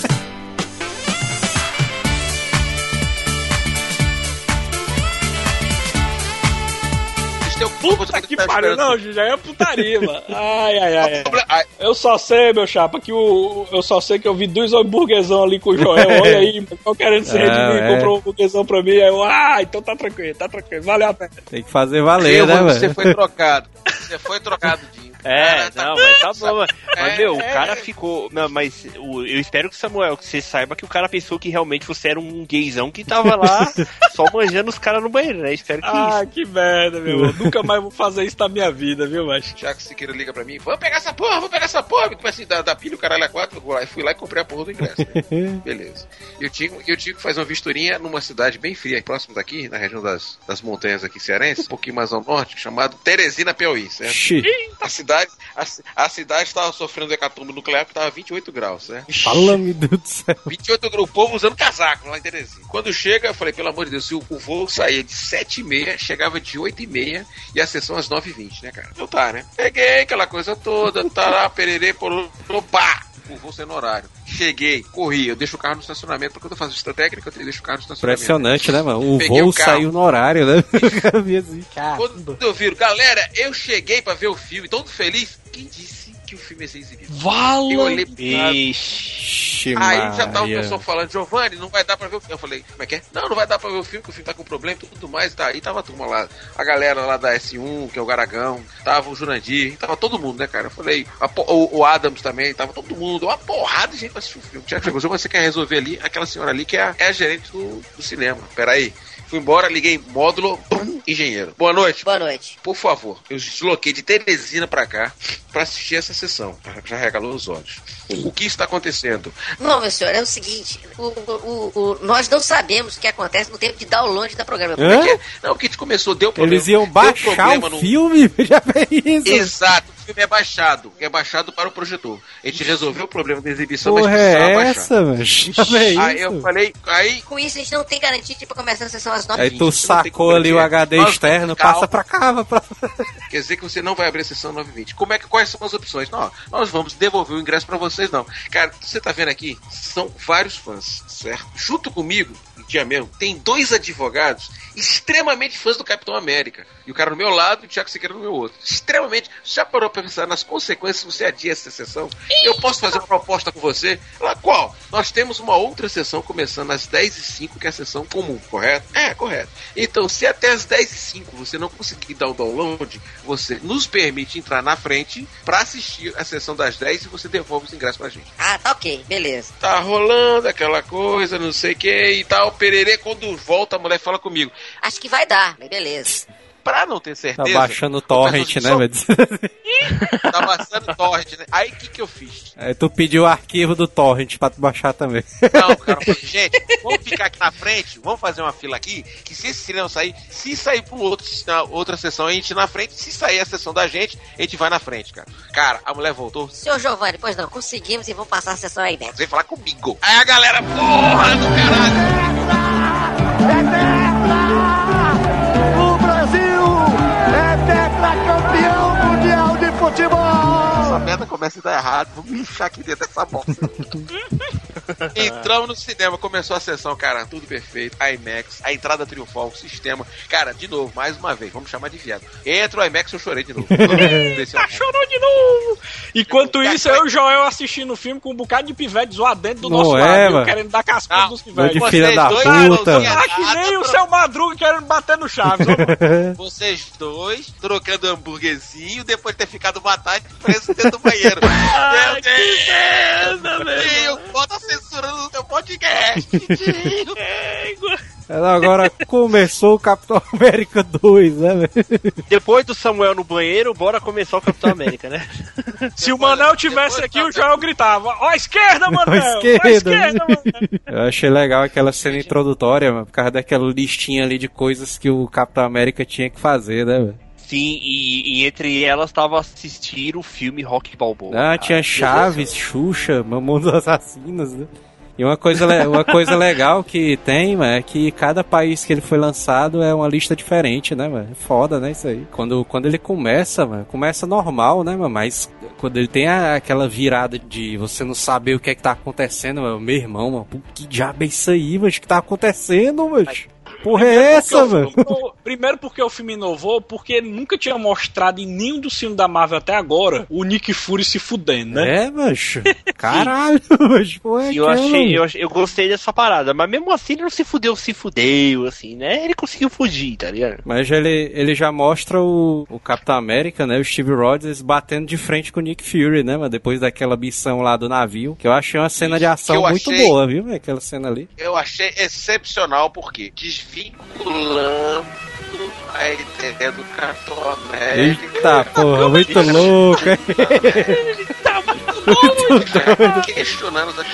Speaker 4: O
Speaker 5: Puta que pariu, não, já é putaria, mano. Ai, ai, ai. ai.
Speaker 4: Ai,
Speaker 5: Eu só sei, meu chapa, que o. Eu só sei que eu vi dois hambúrguerzão ali com o Joel. Olha aí, mano, qual querendo se redimir,
Speaker 2: é.
Speaker 5: comprou um hambúrguerzão pra mim. Aí eu, ah, então tá tranquilo, tá tranquilo, valeu a pena.
Speaker 2: Tem que fazer valer,
Speaker 4: eu,
Speaker 2: né,
Speaker 4: você
Speaker 2: velho?
Speaker 4: foi trocado. Você foi trocado, Dinho.
Speaker 3: É,
Speaker 4: tá
Speaker 3: não, mas tá bom. Mas, mas,
Speaker 4: É,
Speaker 3: meu, o
Speaker 4: é.
Speaker 3: cara ficou. Não, mas o- eu espero que, Samuel, que você saiba que o cara pensou que realmente você era um gaysão que tava lá só manjando os caras no banheiro, né? Espero que
Speaker 5: Ah,
Speaker 3: isso.
Speaker 5: que merda, meu irmão. Nunca mais vou fazer isso na minha vida, viu, mas.
Speaker 4: Tiago Siqueira liga pra mim, vamos pegar essa porra, vamos pegar essa porra. Me começa a dar, dar pilha, o caralho a quatro. Eu vou lá e fui lá e comprei a porra do ingresso. né? Beleza. E eu tinha, eu tinha que fazer uma vistoria numa cidade bem fria, próximo daqui, na região das, das montanhas aqui cearense, um pouquinho mais ao norte, chamado Teresina, Piauí, certo?
Speaker 2: Xi.
Speaker 4: A cidade, a, ci- a cidade estava sofrendo hecatombe nuclear porque estava 28 graus, certo?
Speaker 2: Fala, meu Deus do céu.
Speaker 4: 28 graus, o povo usando casaco lá em Teresina. Quando chega, eu falei, pelo amor de Deus, se o, o voo saía de 7h30, chegava de 8h30 e a sessão às 9h20, né, cara? Então tá, né? Peguei aquela coisa toda, tá lá, pererê, por pá! O voo sendo horário. Cheguei, corri, eu deixo o carro no estacionamento, porque quando eu faço vista técnica, eu deixo o carro no estacionamento.
Speaker 2: Impressionante, né, mano? O
Speaker 4: Peguei
Speaker 2: voo
Speaker 4: o
Speaker 2: saiu no horário, né? Assim,
Speaker 4: Quando eu viro, galera, eu cheguei pra ver o filme, todo feliz. Quem disse que o filme ia ser exibido?
Speaker 5: Vala!
Speaker 4: Eu olhei pro
Speaker 2: Ixi,
Speaker 4: Aí já tava o
Speaker 2: Maria.
Speaker 4: pessoal falando, Giovanni, não vai dar pra ver o filme. Eu falei, como é que é? Não, não vai dar pra ver o filme, que o filme tá com problema e tudo mais. Tá, aí tava a turma lá, a galera lá da S1, que é o Garagão, tava o Jurandir, tava todo mundo, né, cara? Eu falei, o, o Adams também, tava todo mundo, uma porrada de gente pra assistir o filme. Tiago chegou, você quer resolver ali, aquela senhora ali que é a, é a gerente do, do cinema. Peraí. Fui embora, liguei módulo, bum, engenheiro. Boa noite.
Speaker 10: Boa noite.
Speaker 4: Por favor, eu desloquei de Teresina pra cá pra assistir essa sessão. Já regalou os olhos. O que está acontecendo?
Speaker 10: Não, meu senhor, é o seguinte: o, o- o- nós não sabemos o que acontece no tempo de download da programa.
Speaker 2: Hã?
Speaker 4: Porque, não, que a gente começou, deu problema.
Speaker 2: Eles iam baixar o
Speaker 4: no-
Speaker 2: filme? Já fez isso?
Speaker 4: Exato, o filme é baixado. É baixado para o projetor. A gente resolveu o problema da exibição,
Speaker 2: Porra
Speaker 4: mas precisava
Speaker 2: é essa? Já fez
Speaker 4: Aí eu falei, aí
Speaker 10: Com isso, a gente não tem garantia de começar a sessão às 9
Speaker 2: Aí tu sacou ali o HD
Speaker 4: Nós-
Speaker 2: externo, passa pra cá, vai pra...
Speaker 4: Quer dizer que você não vai abrir a sessão 920. Como é que quais são as opções? Não, nós vamos devolver o ingresso pra vocês não. Cara, você tá vendo aqui? São vários fãs, certo? Junto comigo, dia mesmo, tem dois advogados extremamente fãs do Capitão América. E o cara no meu lado e o Thiago Siqueira no meu outro. Extremamente. Já parou pra pensar nas consequências se você adia essa sessão? Eu posso fazer uma proposta com você? Qual? Nós temos uma outra sessão começando às 10h05, que é a sessão comum, correto? É, correto. Então, se até às 10h05 você não conseguir dar o download, você nos permite entrar na frente pra assistir a sessão das 10 e você devolve os ingressos pra gente.
Speaker 10: Ah, tá ok, beleza.
Speaker 4: Tá rolando aquela coisa, não sei o que e tal. Pererê, quando volta, a mulher fala comigo.
Speaker 10: Acho que vai dar, beleza.
Speaker 4: Pra não ter
Speaker 2: Tá
Speaker 4: certeza.
Speaker 2: baixando o torrent, né, velho?
Speaker 4: Tá baixando torrent, né? Aí o que, que eu fiz?
Speaker 2: Aí tu pediu o arquivo do torrent pra tu baixar também.
Speaker 4: Não, cara, gente, vamos ficar aqui na frente, vamos fazer uma fila aqui, que se esse cinema sair, se sair um outro, na outra sessão, a gente na frente, se sair a sessão da gente, a gente vai na frente, cara. Cara, a mulher voltou,
Speaker 10: Senhor Giovanni, pois não, conseguimos e vamos passar a sessão aí dentro.
Speaker 4: sem falar comigo. Aí a galera, porra do caralho!
Speaker 11: O é tetracampeão mundial de futebol!
Speaker 4: Essa merda começa a dar errado, vou me enfiar aqui dentro dessa bosta. Entramos no cinema, começou a sessão, cara, tudo perfeito. IMAX, a entrada triunfal, o sistema. Cara, de novo, mais uma vez, vamos chamar de viado. Entra o IMAX, eu chorei de novo. Desceu a
Speaker 5: Ah, chorou de novo! Enquanto isso, eu e o Joel assistindo o filme com um bocado de pivete zoado dentro do
Speaker 2: Não
Speaker 5: nosso
Speaker 2: é,
Speaker 5: lado, querendo dar cascudo
Speaker 4: Não,
Speaker 5: nos pivetes.
Speaker 2: de filha da
Speaker 4: dois,
Speaker 2: puta.
Speaker 5: Ah, que nem o seu Madruga querendo bater no Chaves.
Speaker 4: Vocês dois trocando hambúrguerzinho depois de ter ficado uma tarde preso dentro do banheiro.
Speaker 5: Ai,
Speaker 4: Meu
Speaker 5: que
Speaker 4: Deus!
Speaker 5: merda, velho.
Speaker 4: Bota censurando no teu podcast. tio.
Speaker 2: Agora começou o Capitão América 2, né, velho?
Speaker 3: Depois do Samuel no banheiro, bora começar o Capitão América, né?
Speaker 5: Se o Manel tivesse aqui, o Joel gritava: Ó, a esquerda, Manel!
Speaker 2: À
Speaker 5: Ó, a
Speaker 2: esquerda.
Speaker 5: esquerda, Manel!
Speaker 2: Eu achei legal aquela cena introdutória, mano, por causa daquela listinha ali de coisas que o Capitão América tinha que fazer, né, velho?
Speaker 3: Sim, e, e entre elas tava assistir o filme Rock Balboa.
Speaker 2: Ah, tinha Chaves, Xuxa, Mamão dos Assassinos, né? E uma coisa, uma coisa legal que tem, mano, é que cada país que ele foi lançado é uma lista diferente, né, mano? É foda, né, isso aí. Quando, quando ele começa, mano, começa normal, né, mano? Mas quando ele tem a- aquela virada de você não saber o que é que tá acontecendo, mano, meu irmão, mano, que diabo é isso aí, mano? O que tá acontecendo, mano? Porra é essa, mano?
Speaker 5: No, Primeiro porque o filme inovou, porque nunca tinha mostrado em nenhum dos filmes da Marvel até agora o Nick Fury se fudendo, né?
Speaker 2: É, macho. Caralho, macho. Pô, é
Speaker 3: eu achei, eu, achei- eu gostei dessa parada, mas mesmo assim ele não se fudeu, se fudeu, assim, né? Ele conseguiu fugir, tá ligado?
Speaker 2: Mas ele, ele já mostra o, o Capitão América, né? O Steve Rogers batendo de frente com o Nick Fury, né? Mas depois daquela missão lá do navio, que eu achei uma cena de ação muito
Speaker 4: achei-
Speaker 2: boa, viu? velho? Aquela cena ali.
Speaker 4: Eu achei excepcional porque desvinculando a ideia do Capitão América.
Speaker 2: Eita porra, muito louco, hein?
Speaker 4: Questionando as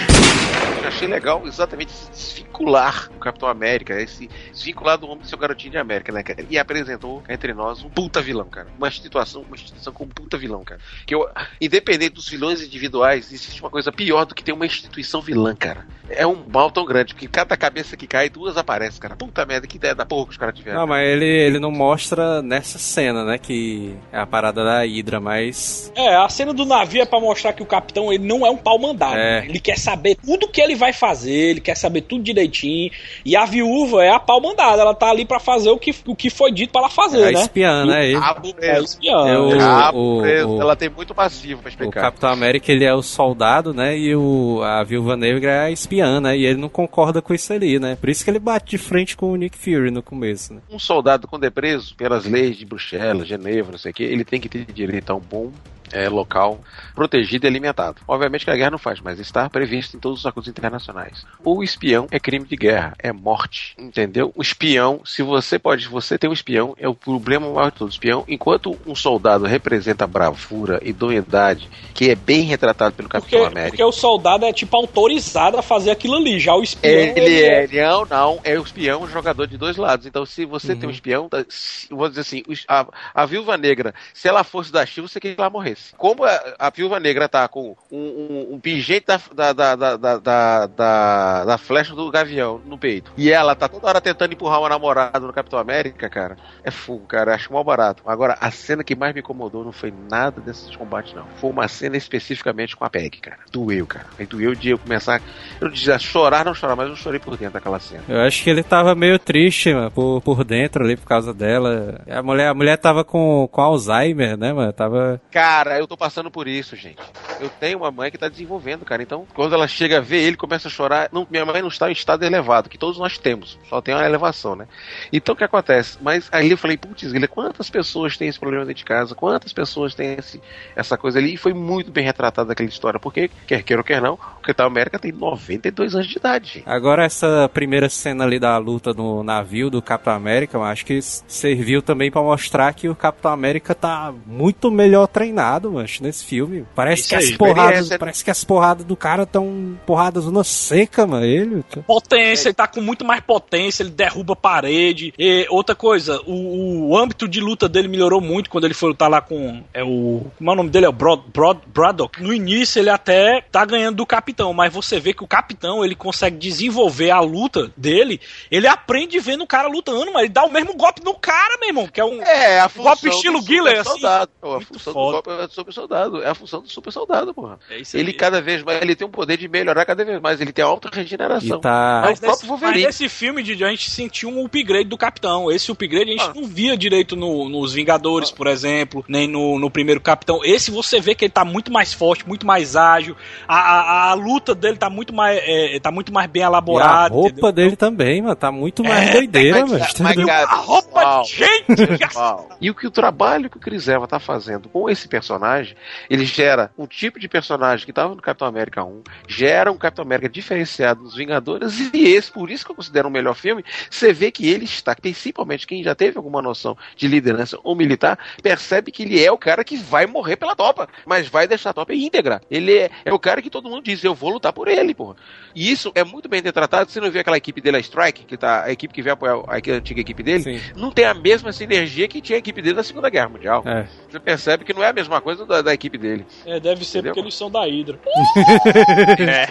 Speaker 4: Eu achei legal exatamente esse desvincular o Capitão América, esse desvincular do homem do seu garotinho de América, né, cara? E apresentou entre nós um puta vilão, cara. Uma instituição, uma instituição com um puta vilão, cara. Que eu, independente dos vilões individuais, existe uma coisa pior do que ter uma instituição vilã, cara. É um mal tão grande, porque cada cabeça que cai, duas aparecem, cara. Puta merda, que ideia da porra que os caras tiveram.
Speaker 2: Não, mas ele, ele não mostra nessa cena, né? Que é a parada da Hydra, mas.
Speaker 5: É, a cena do navio é pra mostrar que o capitão ele não é um pau mandado.
Speaker 2: É.
Speaker 5: né? Ele quer saber tudo que ele vai fazer, ele quer saber tudo direitinho. E a viúva é a pau mandada, ela tá ali pra fazer o que, o que foi dito pra ela fazer,
Speaker 2: É a
Speaker 5: né?
Speaker 2: espiã, né? Ele-
Speaker 4: Rabo
Speaker 5: É espiã.
Speaker 2: É o-
Speaker 4: Rabo
Speaker 2: o-
Speaker 4: preso.
Speaker 2: o-
Speaker 4: Ela tem muito passivo pra
Speaker 2: O
Speaker 4: explicar.
Speaker 2: Capitão América, ele é o soldado, né? E o, a Viúva Negra é a espiã, né? E ele não concorda com isso ali, né? Por isso que ele bate de frente com o Nick Fury no começo, né?
Speaker 4: um soldado quando é preso pelas leis de Bruxelas, Genebra, não sei o que, ele tem que ter direito a um bom é, local protegido e alimentado. Obviamente que a guerra não faz, mas está previsto em todos os acordos internacionais. O espião é crime de guerra, é morte, entendeu? O espião, se você pode, você tem um espião, é o problema maior de todos. Espião, enquanto um soldado representa bravura, idoneidade, que é bem retratado pelo
Speaker 5: Porque,
Speaker 4: Capitão América.
Speaker 5: porque o soldado é tipo autorizado a fazer aquilo ali. Já o espião.
Speaker 4: Ele é, não, não, é o espião, um jogador de dois lados. Então, se você tem um espião, tá, se- vou dizer assim, a, a viúva negra, se ela fosse da Shield, você queria que ela morresse. Como a, a viúva negra tá com um, um, um pingente da, da, da, da, da, da, da- da flecha do gavião no peito, e ela tá toda hora tentando empurrar uma namorada no Capitão América, cara, é fogo, cara, acho mal barato. Agora, a cena que mais me incomodou não foi nada desses combates, não. Foi uma cena especificamente com a Peg, cara. Doeu, cara. Aí doeu de eu começar. Eu não dizia chorar, não chorar, mas eu chorei por dentro daquela cena.
Speaker 2: Eu acho que ele tava meio triste, mano, por, por dentro ali, por causa dela. A mulher, a mulher tava com, com Alzheimer, né, mano? Tava.
Speaker 4: Cara, eu tô passando por isso, gente. Eu tenho uma mãe que tá desenvolvendo, cara. Então, quando ela chega a ver ele, começa a chorar. Não, minha mãe não está em estado elevado, que todos nós temos. Só tem uma elevação, né? Então, o que acontece? Mas aí eu falei, putz, quantas pessoas têm esse problema dentro de casa? Quantas pessoas têm esse, essa coisa ali? E foi muito bem retratada aquela história. Porque, quer queira ou quer não, o Capitão América tem 92 anos de idade, gente.
Speaker 2: Agora, essa primeira cena ali da luta no navio do Capitão América, eu acho que serviu também pra mostrar que o Capitão América tá muito melhor treinado, mano, nesse filme. Parece
Speaker 4: Isso
Speaker 2: que as
Speaker 4: aí,
Speaker 2: porradas,
Speaker 4: experiência.
Speaker 2: parece que as porradas do cara tão porradas na seca, mano. Ele. tá-
Speaker 5: Potência, ele tá com muito mais potência, ele derruba a parede. E outra coisa, o, o âmbito de luta dele melhorou muito quando ele foi lutar lá com. É o. Como é o nome dele? É o Brod, Brod, Braddock. No início ele até tá ganhando do capitão, mas você vê que o capitão ele consegue desenvolver a luta dele. Ele aprende vendo o cara lutando, mas ele dá o mesmo golpe no cara, meu irmão. Que é um.
Speaker 4: É, a
Speaker 5: golpe estilo
Speaker 4: super
Speaker 5: assim.
Speaker 4: soldado. A função
Speaker 5: foda.
Speaker 4: do golpe é do super soldado. É a função do super soldado, porra.
Speaker 5: É isso
Speaker 4: Ele
Speaker 5: aí.
Speaker 4: cada vez mais, ele tem um poder de melhorar cada vez mais. Ele tem alta regeneração.
Speaker 2: E tá-
Speaker 4: É o
Speaker 5: Mas
Speaker 4: próprio
Speaker 5: nesse, mas
Speaker 4: Wolverine.
Speaker 5: nesse filme, Didi, a gente sentiu um upgrade do Capitão. Esse upgrade a gente não via direito no- nos Vingadores, por exemplo, nem no, no primeiro Capitão. Esse você vê que ele tá muito mais forte, muito mais ágil. A, a, a luta dele tá muito mais, é, tá muito mais bem
Speaker 2: E a
Speaker 5: elaborada.
Speaker 2: roupa
Speaker 5: entendeu?
Speaker 2: dele também, mano, tá muito mais
Speaker 5: É,
Speaker 2: doideira, mano.
Speaker 5: A roupa de gente!
Speaker 4: E o que o trabalho que o Chris Evans tá fazendo com esse personagem, ele gera um tipo de personagem que tava no Capitão América 1, gera um Capitão América diferenciado nos Vingadores, e esse, por isso que eu considero o melhor filme, você vê que ele está, principalmente quem já teve alguma noção de liderança ou militar, percebe que ele é o cara que vai morrer pela topa, mas vai deixar a topa íntegra. Ele é, é o cara que todo mundo diz, eu vou lutar por ele, porra. E isso é muito bem retratado. Você não vê aquela equipe dele, a Strike, que tá, a equipe que veio apoiar a, a antiga equipe dele,
Speaker 2: Sim.
Speaker 4: não tem a mesma sinergia que tinha a equipe dele na Segunda Guerra Mundial.
Speaker 2: É.
Speaker 4: Você percebe que não é a mesma alguma coisa da, da equipe dele.
Speaker 5: É, deve ser
Speaker 4: Entendeu?
Speaker 5: porque eles são da Hydra.
Speaker 4: É.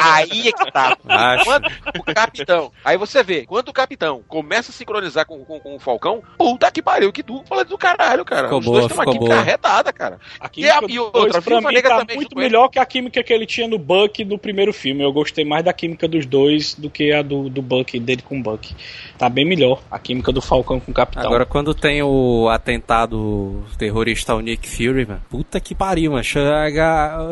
Speaker 4: Aí é que tá. Quando o capitão. Aí você vê, quando o capitão começa a sincronizar com, com, com o Falcão, puta que pariu, que tu fala do caralho, cara.
Speaker 2: Ficou
Speaker 4: Os
Speaker 2: boa,
Speaker 4: dois têm uma
Speaker 2: ficou
Speaker 4: química
Speaker 2: boa.
Speaker 4: arretada, cara.
Speaker 5: A
Speaker 4: E, a,
Speaker 5: química
Speaker 4: e outra,
Speaker 5: dois, mim,
Speaker 4: Negra
Speaker 5: tá
Speaker 4: também.
Speaker 5: muito
Speaker 4: com ele.
Speaker 5: melhor que a química que ele tinha no Buck no primeiro filme. Eu gostei mais da química dos dois do que a do, do Buck, dele com o Buck. Tá bem melhor a química do Falcão com o Capitão.
Speaker 2: Agora, quando tem o atentado terrorista ao Nick Fury, mano, puta que pariu, mano.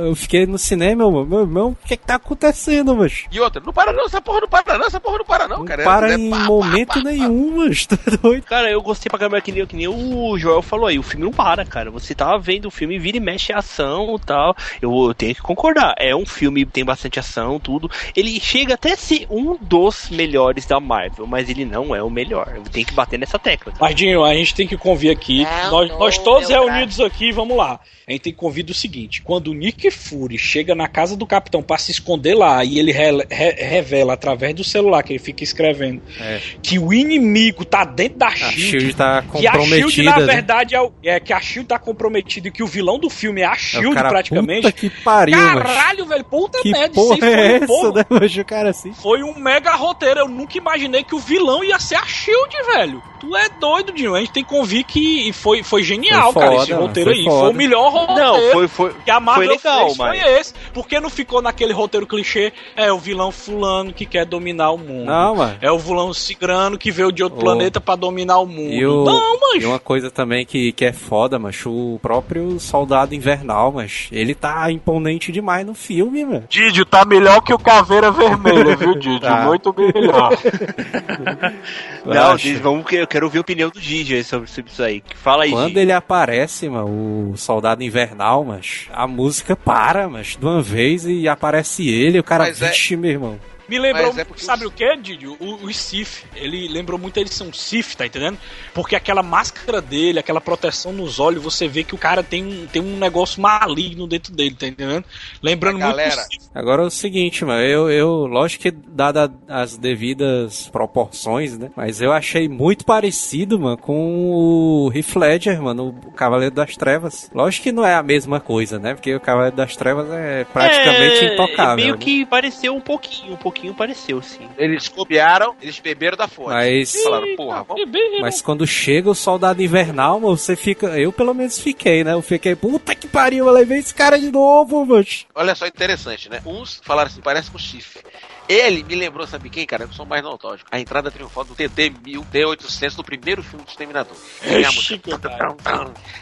Speaker 2: Eu fiquei no cinema, mano, meu irmão, o que que tá acontecendo, mano?
Speaker 4: E outra, não para não, essa porra não para não, essa porra não para não,
Speaker 2: Não
Speaker 4: cara.
Speaker 2: para
Speaker 4: É
Speaker 2: em
Speaker 4: pá,
Speaker 2: momento
Speaker 4: pá, pá.
Speaker 2: nenhum, mano. Tá doido?
Speaker 3: Cara, eu gostei pra caramba que nem, que nem o Joel falou aí. O filme não para, cara. Você tava vendo o filme, vira e mexe a ação e tal. Eu, eu tenho que concordar. É um filme, tem bastante ação, tudo. Ele chega até a ser um dos melhores da Marvel, mas ele não é o melhor. Tem que bater nessa tecla.
Speaker 5: Mas, Dinho, a gente tem que convir aqui.
Speaker 10: Não,
Speaker 5: nós,
Speaker 10: não,
Speaker 5: nós todos reunidos aqui, vamos lá. A gente tem que convir do seguinte: quando o Nick Fury chega na casa do capitão pra se esconder lá e ele re- re- revela através do celular que ele fica escrevendo
Speaker 2: É.
Speaker 5: que o inimigo tá dentro da
Speaker 2: A
Speaker 5: Shield.
Speaker 2: Shield tá
Speaker 5: que a Shield,
Speaker 2: comprometida.
Speaker 5: na
Speaker 2: né?
Speaker 5: verdade, é, o- é que a Shield tá comprometida e que o vilão do filme é a
Speaker 2: É, o
Speaker 5: Shield,
Speaker 2: cara,
Speaker 5: praticamente.
Speaker 2: Puta que pariu.
Speaker 5: Caralho, velho, puta
Speaker 2: Que
Speaker 5: merda,
Speaker 2: porra é
Speaker 5: foi, um
Speaker 2: essa,
Speaker 5: porra,
Speaker 2: né? O cara assim.
Speaker 5: foi um mega roteiro. Eu nunca imaginei que o vilão ia ser a Shield, velho. Tu é doido, Dinho. A gente tem que convir que foi, foi genial,
Speaker 2: Foi
Speaker 5: cara,
Speaker 2: foda,
Speaker 5: esse roteiro
Speaker 2: foi
Speaker 5: aí.
Speaker 2: foda.
Speaker 5: Foi o melhor roteiro
Speaker 3: Não, foi, foi,
Speaker 5: que a Marvel
Speaker 3: foi legal,
Speaker 5: fez
Speaker 3: mas.
Speaker 5: foi esse. Porque não ficou naquele roteiro clichê, é o vilão fulano que quer dominar o mundo.
Speaker 2: Não, mano.
Speaker 5: É o vilão cigrano que veio de outro
Speaker 2: Ô.
Speaker 5: planeta pra dominar o mundo.
Speaker 2: E, o,
Speaker 5: Não,
Speaker 2: e
Speaker 5: mancho.
Speaker 2: uma coisa também que, que é foda, macho, o próprio Soldado Invernal, mas ele tá imponente demais no filme, mano.
Speaker 5: Didio tá melhor que o Caveira Vermelha, viu, Didio?
Speaker 2: Tá.
Speaker 5: Muito melhor.
Speaker 3: Não, diz, vamos que quero ouvir a opinião do Gigi sobre, sobre isso aí. Fala aí,
Speaker 2: Quando
Speaker 3: Gigi.
Speaker 2: ele aparece, mano, o Soldado Invernal, mas a música para, mas de uma vez e aparece ele, o cara,
Speaker 4: Mas é-
Speaker 2: vixe, meu irmão.
Speaker 5: Me lembrou,
Speaker 4: é porque
Speaker 5: sabe o que, Didio? O, o Sif. Ele lembrou muito ele ser um Sif, tá entendendo? Porque aquela máscara dele, aquela proteção nos olhos, você vê que o cara tem um, tem um negócio maligno dentro dele, tá entendendo? Lembrando
Speaker 4: galera-
Speaker 5: muito Sif.
Speaker 2: Agora é o seguinte, mano, eu, eu lógico que dada as devidas proporções, né? Mas eu achei muito parecido, mano, com o Heath Ledger, mano, o Cavaleiro das Trevas. Lógico que não é a mesma coisa, né? Porque o Cavaleiro das Trevas é praticamente
Speaker 3: É,
Speaker 2: intocável.
Speaker 3: Meio
Speaker 2: né?
Speaker 3: que pareceu um pouquinho, um pouquinho pareceu, sim.
Speaker 4: Eles copiaram, eles beberam da fonte.
Speaker 2: Mas-
Speaker 4: Falaram, porra, vamos.
Speaker 2: Mas quando chega o Soldado Invernal, mano, você fica. Eu pelo menos fiquei, né? Eu fiquei, puta que pariu, eu levei esse cara de novo, mano.
Speaker 4: Olha só, interessante, né? Uns falaram assim, parece com chifre. Ele me lembrou, sabe quem, cara? Eu sou mais nostálgico. A entrada triunfal do TD-1000, T-800 do primeiro filme do Exterminador. A música-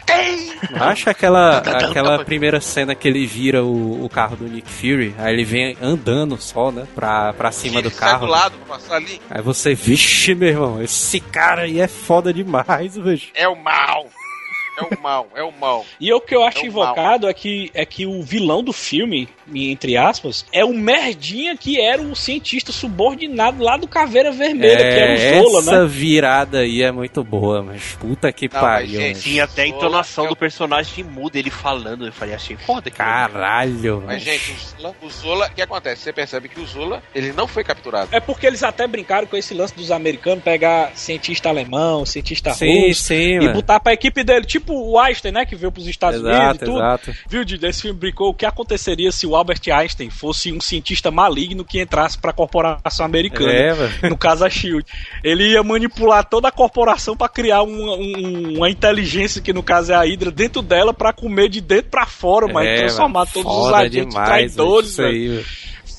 Speaker 4: Ei!
Speaker 2: Acha aquela, aquela primeira cena que ele vira o, o carro do Nick Fury, aí ele vem andando só, né? Pra, pra cima do
Speaker 4: Ele
Speaker 2: carro.
Speaker 4: do lado pra passar ali.
Speaker 2: Aí você, vixe, meu irmão, esse cara aí é foda demais, velho.
Speaker 4: É o mal. É o mal, é o mal.
Speaker 5: E o que eu acho
Speaker 4: É
Speaker 5: invocado é que, é que o vilão do filme, entre aspas, é o merdinha que era o cientista subordinado lá do Caveira Vermelha, que era o Zola,
Speaker 2: essa
Speaker 5: né?
Speaker 2: virada aí é muito boa, mas puta que
Speaker 4: Não,
Speaker 2: pariu.
Speaker 4: mas, gente,
Speaker 3: Tinha até a
Speaker 4: Zola,
Speaker 3: entonação
Speaker 4: eu-
Speaker 3: do personagem muda, ele falando. Eu falei, achei foda. aquilo.
Speaker 2: Caralho,
Speaker 4: Mas,
Speaker 2: mas...
Speaker 4: gente, o Zola, o Zola, o que acontece? Você percebe que o Zola, ele não foi capturado.
Speaker 5: É porque eles até brincaram com esse lance dos americanos pegar cientista alemão, cientista
Speaker 2: Sim,
Speaker 5: russo
Speaker 2: sim,
Speaker 5: e
Speaker 2: mano.
Speaker 5: botar pra equipe dele, tipo o Einstein, né, que veio pros Estados Unidos e
Speaker 2: Exato,
Speaker 5: tudo.
Speaker 2: exato.
Speaker 5: Viu, Didi? Esse filme brincou o que aconteceria se o Albert Einstein fosse um cientista maligno que entrasse pra corporação americana.
Speaker 2: É.
Speaker 5: No caso a Shield. Ele ia manipular toda a corporação pra criar uma, um- uma inteligência, que no caso é a Hydra, dentro dela pra comer de dentro pra fora, mas
Speaker 2: É,
Speaker 5: transformar
Speaker 2: mano,
Speaker 5: todos os agentes
Speaker 2: demais,
Speaker 5: traidores,
Speaker 2: isso aí, velho.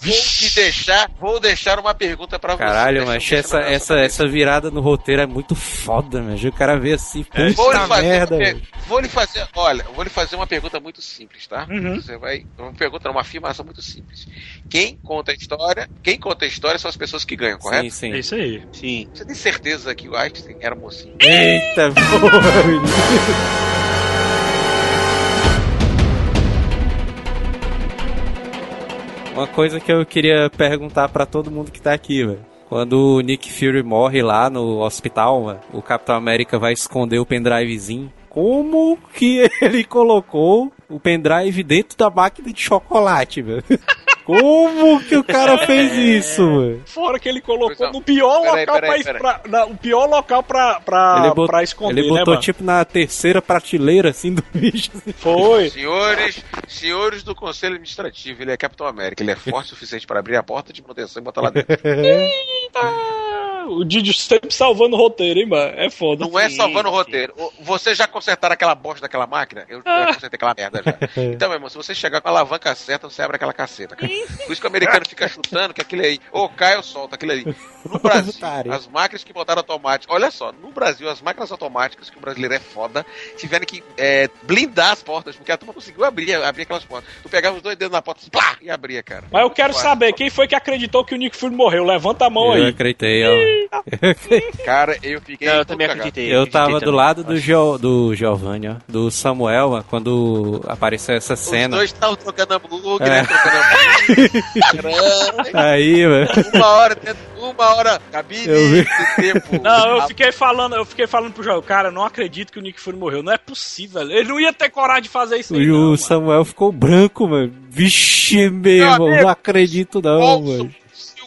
Speaker 4: Vou te deixar, vou deixar uma pergunta pra você.
Speaker 2: Caralho, mas essa, essa, essa virada no roteiro é muito foda, mano. O cara vê assim,
Speaker 4: É, Vou lhe,
Speaker 2: puta
Speaker 4: fazer
Speaker 2: merda,
Speaker 4: per- vou lhe fazer, olha, vou lhe fazer uma pergunta muito simples, tá?
Speaker 5: Uhum.
Speaker 4: Você vai, uma pergunta, uma afirmação muito simples. Quem conta a história, quem conta a história são as pessoas que ganham, correto?
Speaker 2: Sim, sim.
Speaker 5: É isso aí.
Speaker 3: Sim.
Speaker 4: Você tem certeza que o Einstein era mocinho?
Speaker 2: Eita, porra, Uma coisa que eu queria perguntar pra todo mundo que tá aqui, velho. Quando o Nick Fury morre lá no hospital, o Capitão América vai esconder o pendrivezinho. Como que ele colocou o pendrive dentro da máquina de chocolate, velho? Como que o cara fez isso, mano?
Speaker 5: Fora que ele colocou no pior
Speaker 4: Peraí,
Speaker 5: local
Speaker 4: peraí,
Speaker 5: pra,
Speaker 4: peraí.
Speaker 5: pra- na- o pior local pra, pra,
Speaker 2: Ele, bot-
Speaker 5: pra esconder,
Speaker 2: ele
Speaker 5: né,
Speaker 2: botou
Speaker 5: mano?
Speaker 2: tipo na terceira prateleira, assim, do bicho. assim.
Speaker 5: Foi.
Speaker 4: Senhores, senhores do Conselho Administrativo, ele é Capitão América, ele é forte o suficiente para abrir a porta de manutenção e botar lá dentro.
Speaker 5: Eita! O Didi sempre salvando o roteiro, hein, mano? É foda.
Speaker 4: Não é
Speaker 3: Sim,
Speaker 4: salvando o roteiro. O- Você já consertaram aquela bosta daquela máquina? Eu já consertei aquela merda já. Então, meu irmão, se você chegar com a alavanca certa, você abre aquela caceta, cara. Por isso que o americano fica chutando que aquilo aí, ou cai ou solta aquilo aí. No Brasil, as máquinas que botaram automático, olha só, no Brasil, as máquinas automáticas, que o brasileiro é foda, tiveram que é, blindar as portas, porque a turma conseguiu abrir, abrir aquelas portas. Tu pegava os dois dedos na porta, plá, e abria, cara.
Speaker 5: Mas eu quero saber, quem foi que acreditou que o Nick Fury morreu? Levanta a mão
Speaker 2: Eu
Speaker 5: aí.
Speaker 2: acreditei, ó.
Speaker 4: Cara, eu fiquei.
Speaker 3: Não, eu também
Speaker 4: cagado.
Speaker 3: acreditei.
Speaker 2: Eu
Speaker 3: acreditei
Speaker 2: tava do
Speaker 3: também.
Speaker 2: lado do, Gio, do Giovanni, ó, do Samuel, ó, quando apareceu essa
Speaker 4: Os
Speaker 2: cena.
Speaker 4: dois estavam trocando hambúrguer,
Speaker 2: É.
Speaker 4: né? Trocando hambúrguer.
Speaker 2: Aí, mano.
Speaker 4: uma hora, dentro- uma hora, cabine
Speaker 2: Eu vi.
Speaker 4: tempo.
Speaker 5: Não, eu
Speaker 4: A-
Speaker 5: fiquei falando, eu fiquei falando pro João, cara, eu não acredito que o Nick Fury morreu. Não é possível. Ele não ia ter coragem de fazer isso aí,
Speaker 2: E
Speaker 5: não,
Speaker 2: o
Speaker 5: mano.
Speaker 2: Samuel ficou branco, mano. Vixe, meu irmão,
Speaker 4: amigo,
Speaker 2: não acredito não, mano.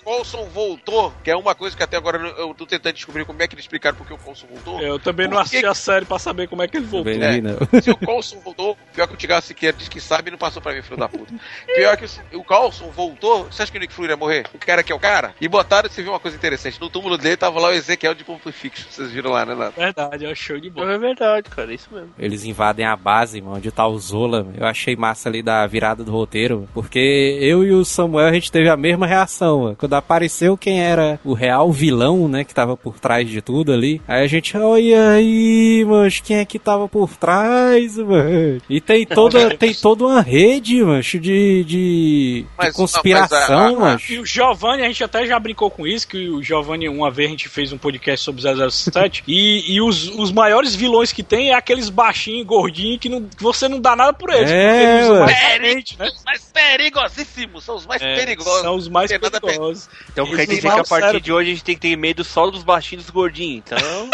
Speaker 4: O Olson voltou, que é uma coisa que até agora eu tô tentando descobrir como é que eles explicaram porque o Coulson voltou.
Speaker 5: Eu também não
Speaker 4: Por que
Speaker 5: assisti a série pra saber como é que ele voltou.
Speaker 2: Bem,
Speaker 4: É.
Speaker 2: não.
Speaker 4: Se o Coulson voltou, pior que o Tiago Siqueira diz que sabe e não passou pra mim, filho da puta. Pior que o, o Coulson voltou, você acha que o Nick Fury ia morrer? O cara que é o cara? E botaram, você viu uma coisa interessante, no túmulo dele tava lá o Ezequiel de Pulp Fiction, vocês viram lá, né, Nato?
Speaker 5: Verdade, é show de bola.
Speaker 3: É verdade, cara, isso mesmo.
Speaker 2: Eles invadem a base, mano, onde tá o Zola. Eu achei massa ali da virada do roteiro, porque eu e o Samuel a gente teve a mesma reação, mano. Quando apareceu quem era o real vilão, né, que tava por trás de tudo ali. Aí a gente, olha aí, mas quem é que tava por trás, mano? E tem toda, tem toda uma rede, mano, de, de, de
Speaker 4: Mas-
Speaker 2: conspiração,
Speaker 4: mas a- a-
Speaker 2: mano.
Speaker 5: E o Giovanni, a gente até já brincou com isso, que o Giovanni, uma vez a gente fez um podcast sobre 007, e, e os, os maiores vilões que tem é aqueles baixinhos, gordinhos, que, não, que você não dá nada por eles.
Speaker 2: É,
Speaker 5: porque eles mais mente, né?
Speaker 4: Os mais perigosíssimos, são os mais
Speaker 5: É,
Speaker 4: perigosos.
Speaker 5: São os mais perigosos.
Speaker 3: Então
Speaker 5: Eles
Speaker 3: quer dizer que a partir
Speaker 5: cérebro.
Speaker 3: de hoje a gente tem que ter medo só dos baixinhos e dos gordinhos. Então.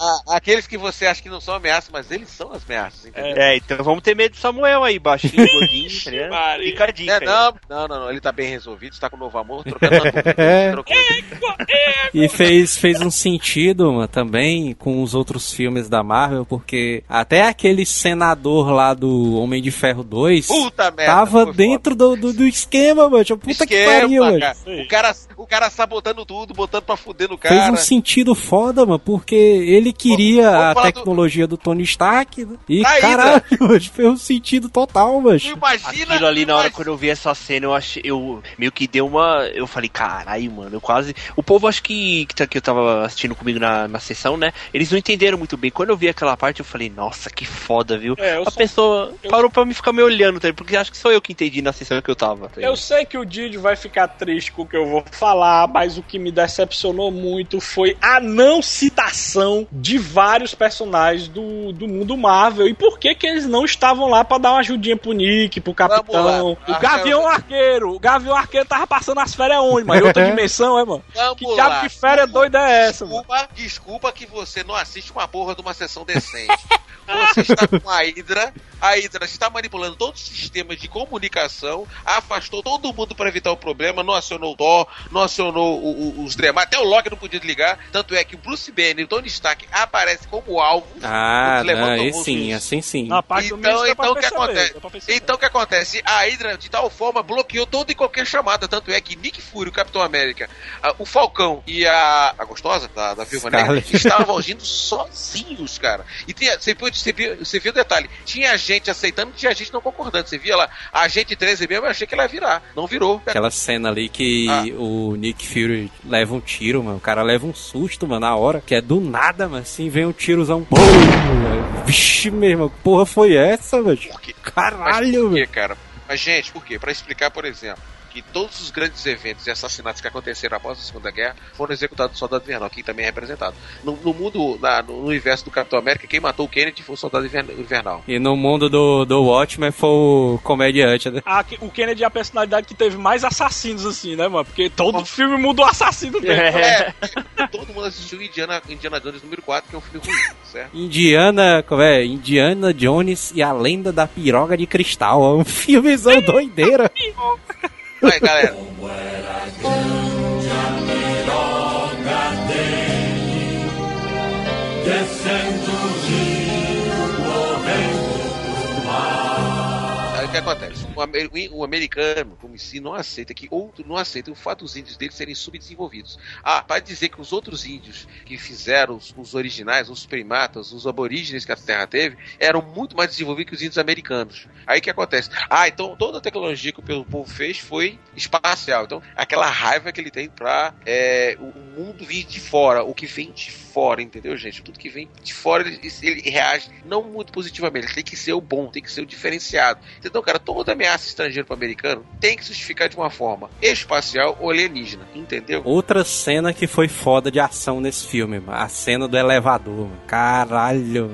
Speaker 4: Ah, aqueles que você acha que não são ameaças, mas eles são as ameaças, entendeu?
Speaker 3: é, então vamos ter medo do Samuel aí, baixinho, gordinho, dica.
Speaker 4: É, não, não, não, não, ele tá bem resolvido, está com um novo amor, trocando
Speaker 2: É.
Speaker 4: trocou.
Speaker 2: E fez, fez um sentido mano, também com os outros filmes da Marvel, porque até aquele senador lá do Homem de Ferro 2
Speaker 4: Puta merda.
Speaker 2: tava dentro do, do, do esquema, mano. Puta que
Speaker 4: Esquema,
Speaker 2: pariu, mano.
Speaker 4: cara. O cara, o cara sabotando tudo, botando pra fuder no
Speaker 2: Fez
Speaker 4: cara.
Speaker 2: um sentido foda, mano, porque ele queria
Speaker 4: Vamos
Speaker 2: a
Speaker 4: falar do-
Speaker 2: tecnologia do Tony Stark né? e, caralho, mano, fez um sentido total, mano.
Speaker 4: Tu imagina.
Speaker 3: Aquilo ali na hora
Speaker 4: imagina-
Speaker 3: quando eu vi essa cena, eu achei. Eu meio que deu uma. Eu falei, caralho, mano, eu quase. O povo acho que, que, tá- que eu tava assistindo comigo na, na sessão, né? Eles não entenderam muito bem. Quando eu vi aquela parte, eu falei, nossa, que foda, viu?
Speaker 5: É,
Speaker 3: a
Speaker 5: só-
Speaker 3: pessoa
Speaker 5: eu-
Speaker 3: parou pra me ficar me olhando, tá? Porque acho que só eu que entendi na sessão que eu tava. tá
Speaker 5: Eu sei que o Didi vai ficar triste com o que eu vou falar, mas o que me decepcionou muito foi a não citação de vários personagens do, do mundo Marvel. E por que que eles não estavam lá pra dar uma ajudinha pro Nick, pro Capitão? O. Gavião Arqueiro. O Gavião Arqueiro tava passando as férias onde, mano? Em outra dimensão, é, mano?
Speaker 4: Vamos
Speaker 5: Que diabo de férias doida é essa, mano?
Speaker 4: Desculpa, desculpa que você não assiste uma porra de uma sessão decente. Você está com a Hydra, a Hydra está manipulando todos os sistemas de comunicação, afastou todo mundo para evitar o problema, não acionou o Thor, não acionou o- o- os demais, até o Loki não podia desligar, tanto é que o Bruce Banner e o Tony Stark aparecem como alvo.
Speaker 2: Ah, não, aí sim, assim sim.
Speaker 5: Na parte
Speaker 4: Então, então o que acontece? Então o que acontece? A Hydra, de tal forma, bloqueou toda e qualquer chamada. Tanto é que Nick Fury, o Capitão América, a- o Falcão e a, a gostosa, da, da Viúva Negra, estavam agindo sozinhos, cara. E tinha, você, viu- você, viu, você viu o detalhe? Tinha gente aceitando e tinha gente não concordando. Você via lá, a gente 13 mesmo, eu achei que ela ia virar. Não virou.
Speaker 2: Aquela cena ali que
Speaker 4: Ah.
Speaker 2: o Nick Fury leva um tiro, mano. O cara leva um susto, mano, na hora. Que é do nada, mano. Assim, vem um tirozão. Bum. Vixe, mesmo. Que porra foi essa,
Speaker 4: quê?
Speaker 2: Caralho,
Speaker 4: Mas por quê, cara? Mas, gente, por quê? Pra explicar, por exemplo, que todos os grandes eventos e assassinatos que aconteceram após a Segunda Guerra foram executados no Soldado Invernal, que também é representado. No, no mundo, na- no universo do Capitão América, quem matou o Kennedy foi o Soldado Invern- Invernal.
Speaker 2: E no mundo do, do Watchmen foi o comediante, né?
Speaker 5: Ah, o Kennedy é a personalidade que teve mais assassinos, assim, né, mano? Porque todo filme muda o assassino dele.
Speaker 3: É.
Speaker 4: Todo mundo assistiu Indiana, Indiana Jones número 4, que é um filme ruim, certo?
Speaker 2: Indiana, como é? Indiana Jones e a Lenda da Piroga de Cristal. É um filmezão doideira.
Speaker 4: Vai, galera. Aí o que acontece? O, amer- o americano, como si, não aceita que outro não aceita o fato dos índios dele serem subdesenvolvidos. Ah, para dizer que os outros índios que fizeram os, os originais, os primatas, os aborígenes que a Terra teve, eram muito mais desenvolvidos que os índios americanos. Aí o que acontece? Ah, então toda a tecnologia que o povo fez foi espacial. Então, aquela raiva que ele tem pra é, o mundo vir de fora, o que vem de fora, entendeu, gente? Tudo que vem de fora, ele, ele reage não muito positivamente. Ele tem que ser o bom, tem que ser o diferenciado. Então, cara, toda ameaça estrangeira pro americano tem que se justificar de uma forma espacial ou alienígena, entendeu?
Speaker 2: Outra cena que foi foda de ação nesse filme. A cena do elevador. Caralho,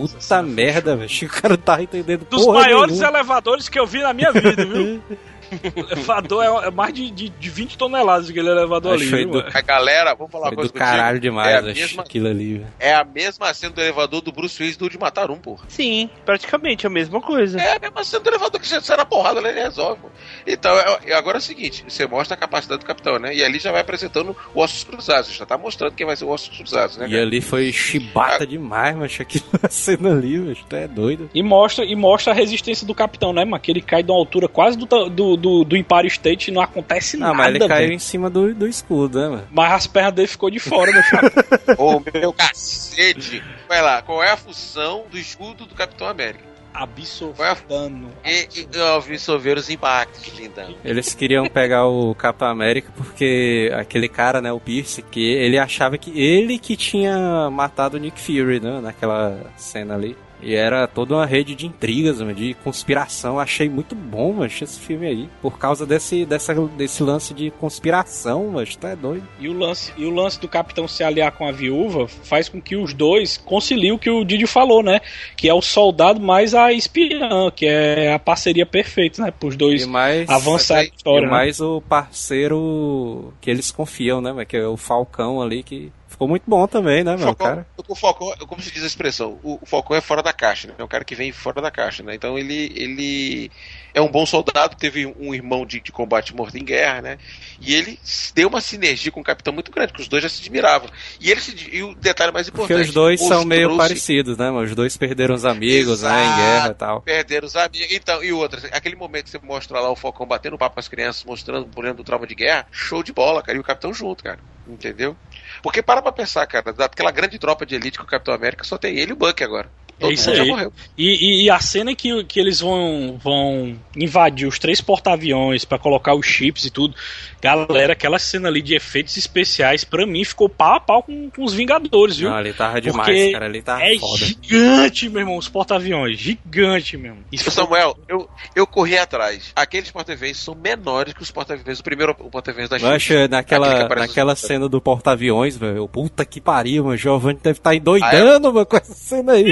Speaker 2: Puta merda, velho. O cara não tá entendendo
Speaker 5: Dos maiores
Speaker 2: nenhuma.
Speaker 5: elevadores que eu vi na minha vida, viu? O elevador é, é mais de, de, de 20 toneladas aquele elevador
Speaker 2: Acho
Speaker 5: ali.
Speaker 2: do-?
Speaker 4: A galera, vamos falar uma
Speaker 2: Foi
Speaker 4: coisa
Speaker 2: do
Speaker 4: contigo?
Speaker 2: caralho demais,
Speaker 4: é a, mesma,
Speaker 2: aquilo ali, velho.
Speaker 4: é a mesma cena do elevador do Bruce Willis do de matar um, porra.
Speaker 3: Sim, praticamente a mesma coisa.
Speaker 4: É a mesma cena do elevador que já sai na porrada, ele resolve. pô. Então, é- é- agora é o seguinte: você mostra a capacidade do capitão, né? E ali já vai apresentando o Ossos Cruzados, já tá mostrando quem vai ser o Ossos Cruzados, né?
Speaker 2: E
Speaker 4: cara?
Speaker 2: ali foi chibata demais, mas aquilo cena ali, mas tu é doido.
Speaker 5: E mostra, e mostra a resistência do capitão, né, mano? Que ele cai de uma altura quase do, do, do, do Empire State e não acontece
Speaker 2: Não,
Speaker 5: nada.
Speaker 2: mas ele caiu
Speaker 5: velho.
Speaker 2: em cima do, do escudo, né, mano?
Speaker 5: Mas as pernas dele ficou de fora, meu chapa.
Speaker 4: Ô, meu cacete! Vai lá, qual é a função do escudo do Capitão América?
Speaker 5: Absorvendo.
Speaker 4: E, e, e absorver os impactos, lindão.
Speaker 2: Eles queriam pegar o Capitão América porque aquele cara, né, o Pierce, que ele achava que ele que tinha matado o Nick Fury, né, naquela cena ali. E era toda uma rede de intrigas, de conspiração. Achei muito bom, mano, esse filme aí. Por causa desse, dessa, desse lance de conspiração, mano, tá é doido.
Speaker 5: E o, lance, e o lance do capitão se aliar com a viúva faz com que os dois conciliem o que o Didi falou, né? Que é o soldado mais a espiã, que é a parceria perfeita, né? Para os dois
Speaker 2: E mais,
Speaker 5: avançar a
Speaker 2: e
Speaker 5: história. né?
Speaker 2: mais o parceiro que eles confiam, né, que é o Falcão ali, que ficou muito bom também, né,
Speaker 4: Falcão,
Speaker 2: cara.
Speaker 4: o Falcão, como se diz a expressão, o, o Falcão é fora da caixa, né? É um cara que vem fora da caixa, né? Então ele, ele é um bom soldado, teve um irmão de, de combate morto em guerra, né? E ele deu uma sinergia com o capitão muito grande, que os dois já se admiravam. E ele se, e o detalhe mais
Speaker 2: Porque
Speaker 4: importante,
Speaker 2: os dois são meio parecidos, né, mano? Os dois perderam os amigos, né, em guerra e tal.
Speaker 4: Perderam os amigos. Então, e outra, aquele momento que você mostra lá o Falcão batendo papo com as crianças, mostrando o problema do trauma de guerra, show de bola, cara. E o Capitão junto, cara. Entendeu? Porque para pra pensar, cara, daquela grande tropa de elite que o Capitão América só tem ele e o Buck agora. Todo
Speaker 5: É isso
Speaker 4: mundo já
Speaker 5: aí.
Speaker 4: morreu.
Speaker 5: E, e- e a cena que, que eles vão, vão invadir os três porta-aviões pra colocar os chips e tudo, galera, aquela cena ali de efeitos especiais, pra mim, ficou pau a pau com, com os Vingadores, viu?
Speaker 2: Não, ali tava demais,
Speaker 5: Porque
Speaker 2: cara. Ali tava
Speaker 5: é
Speaker 2: foda.
Speaker 5: gigante, meu irmão, os porta-aviões, gigante mesmo.
Speaker 4: Ô, Samuel, eu, eu corri atrás. Aqueles porta-aviões são menores que os porta-aviões. O primeiro porta-aviões da
Speaker 2: Mancha,
Speaker 4: Aquele que
Speaker 2: naquela, naquela cena do porta-aviões, velho. Puta que pariu, mano. Giovanni deve estar endoidando, mano, com essa cena aí.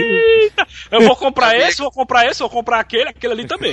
Speaker 5: Eu vou comprar esse, vou comprar esse, vou comprar aquele, aquele ali também.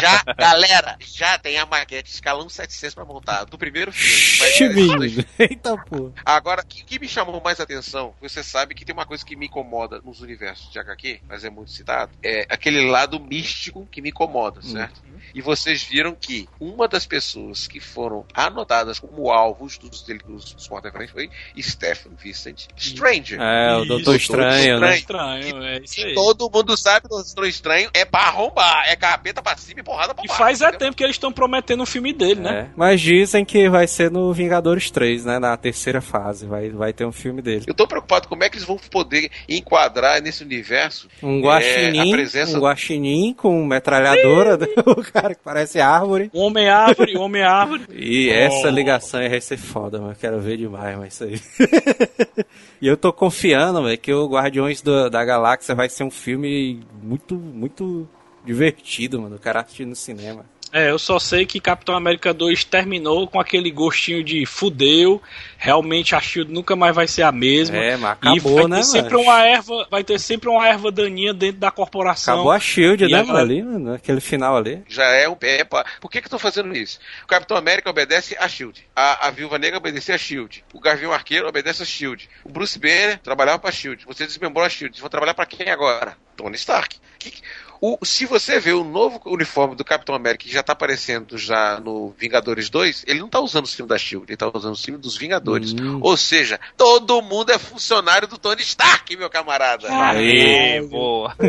Speaker 4: Já, galera, já tem a maquete escalão 700 pra montar. Do primeiro filme. Mas-
Speaker 2: Chiminho. Eita porra.
Speaker 4: Agora, o que, que me chamou mais atenção, você sabe que tem uma coisa que me incomoda nos universos de HQ, mas é muito citado, é aquele lado místico que me incomoda, certo? E vocês viram que uma das pessoas que foram anotadas como alvos dos, dele- dos, dos foi Stephen Vincent Stranger.
Speaker 2: É, o Doutor
Speaker 5: Isso,
Speaker 2: Estranho, né?
Speaker 5: Estranho, é isso aí.
Speaker 4: Todo mundo sabe que o Doutor Estranho é pra arrombar, é capeta pra cima e porrada pra
Speaker 5: E
Speaker 4: baixo.
Speaker 5: faz é tempo que eles estão prometendo um filme dele, né?
Speaker 2: É. Mas dizem que vai ser no Vingadores 3, né? Na terceira fase. Vai, vai ter um filme dele.
Speaker 4: Eu tô preocupado como é que eles vão poder enquadrar nesse universo
Speaker 2: Um
Speaker 4: é,
Speaker 2: guaxinim,
Speaker 4: a presença
Speaker 2: um guaxinim com metralhadora, né? o cara que parece árvore.
Speaker 5: Um Homem-Árvore, um Homem-Árvore.
Speaker 2: E
Speaker 5: Oh.
Speaker 2: essa ligação vai ser foda, mano. Quero ver demais, mas isso aí. e eu tô confiando, velho, que o Guardiões do- da Galáxia vai ser um filme muito, muito divertido, mano. O cara assistir no cinema.
Speaker 5: É, eu só sei que Capitão América 2 terminou com aquele gostinho de fudeu. Realmente a Shield nunca mais vai ser a mesma.
Speaker 2: É, mas
Speaker 5: e
Speaker 2: acabou,
Speaker 5: vai
Speaker 2: né,
Speaker 5: ter sempre
Speaker 2: mano?
Speaker 5: uma erva, vai ter sempre uma erva daninha dentro da corporação.
Speaker 2: Acabou a Shield,
Speaker 5: E
Speaker 2: né, mano, ali, mano, aquele final ali.
Speaker 4: Já é pé. pra- Por que que estão fazendo isso? O Capitão América obedece a SHIELD. A, a Viúva Negra obedece a SHIELD. O Gavião Arqueiro obedece a SHIELD. O Bruce Banner trabalhava pra SHIELD. Você desmembrou a SHIELD. Vão trabalhar pra quem agora? Tony Stark. Que- o- se você vê o novo uniforme do Capitão América que já tá aparecendo já no Vingadores 2, ele não tá usando o símbolo da SHIELD, ele tá usando o símbolo dos Vingadores.
Speaker 2: Hum.
Speaker 4: Ou seja, todo mundo é funcionário do Tony Stark, meu camarada.
Speaker 3: Aê, boa.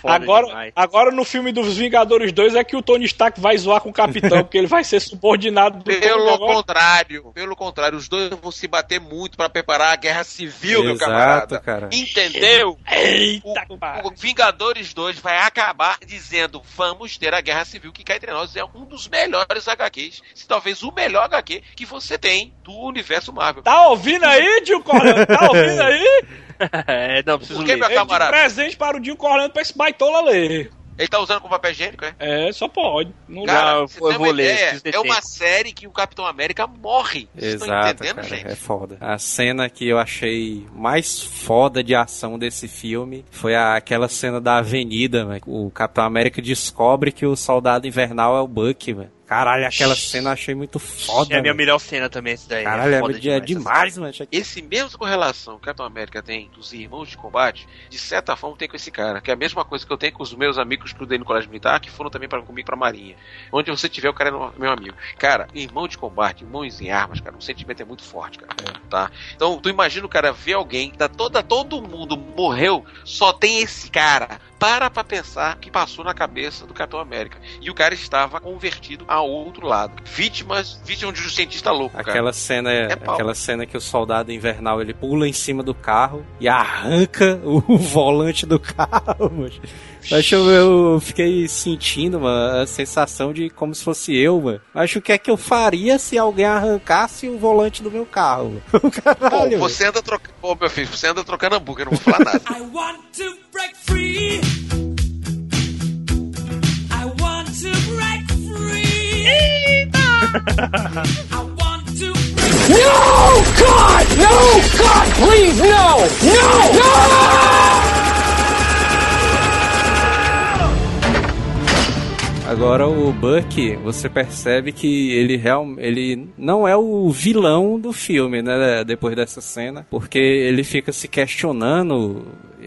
Speaker 3: Foda
Speaker 5: Agora,
Speaker 3: demais.
Speaker 5: agora no filme dos Vingadores 2 é que o Tony Stark vai zoar com o Capitão, porque ele vai ser subordinado do Tony
Speaker 4: Pelo
Speaker 5: agora.
Speaker 4: contrário, pelo contrário, os dois vão se bater muito pra preparar a guerra civil, meu
Speaker 2: Exato,
Speaker 4: camarada.
Speaker 2: cara.
Speaker 4: Entendeu?
Speaker 5: Eita,
Speaker 4: O,
Speaker 5: cara.
Speaker 4: o Vingadores 2 vai acabar dizendo: vamos ter a guerra civil, que cá entre nós é um dos melhores HQs, se talvez o melhor HQ que você tem do universo Marvel.
Speaker 5: Tá ouvindo aí, Dio Corlando? Tá ouvindo aí?
Speaker 3: é, não, preciso
Speaker 4: Por que,
Speaker 3: ler.
Speaker 4: meu camarada?
Speaker 5: presente para o Dio Corlando pra esse baitola ler.
Speaker 4: Ele tá usando como papel higiênico, é?
Speaker 5: É, só pode. Não
Speaker 3: Cara,
Speaker 4: Cara,
Speaker 3: eu
Speaker 4: você
Speaker 3: vou-
Speaker 4: tem
Speaker 3: eu
Speaker 4: uma
Speaker 3: vou ler,
Speaker 4: é uma série que o Capitão América morre. Vocês estão
Speaker 2: Exato,
Speaker 4: entendendo,
Speaker 2: cara,
Speaker 4: gente?
Speaker 2: é foda. A cena que eu achei mais foda de ação desse filme foi a- aquela cena da avenida, velho. O Capitão América descobre que o soldado invernal é o Bucky, velho. Caralho, aquela cena eu achei muito foda.
Speaker 3: É a minha melhor cena também, esse daí.
Speaker 2: Caralho, é,
Speaker 3: foda
Speaker 2: é demais, mano.
Speaker 4: Esse mesmo correlação que o Capitão América tem dos irmãos de combate, de certa forma tem com esse cara, que é a mesma coisa que eu tenho com os meus amigos que estudei no colégio militar, que foram também para comigo pra Marinha. Onde você tiver, o cara é meu amigo. Cara, irmão de combate, irmãos em armas, cara, o sentimento é muito forte, cara. Tá? Então, tu imagina o cara ver alguém, tá toda, todo mundo morreu, só tem esse cara. Para pra pensar o que passou na cabeça do Capitão América. E o cara estava convertido a outro lado. Vítimas, vítima de um cientista louco, cara.
Speaker 2: Aquela cena,
Speaker 4: É pau.
Speaker 2: aquela cena que o soldado invernal ele pula em cima do carro e arranca o volante do carro. mano. Acho eu, eu fiquei sentindo mano, a sensação de como se fosse eu, mano. Acho que é que eu faria se alguém arrancasse o volante do meu carro. mano.
Speaker 4: Pô,
Speaker 2: Caralho.
Speaker 4: você anda trocando. Pô, meu filho, você anda trocando hambúrguer, eu não vou falar nada.
Speaker 6: I want to break free. Break
Speaker 11: No! God! No! God, please, no! No! No!
Speaker 2: Agora o Buck, você percebe que ele real, ele não é o vilão do filme, né? Depois dessa cena, porque ele fica se questionando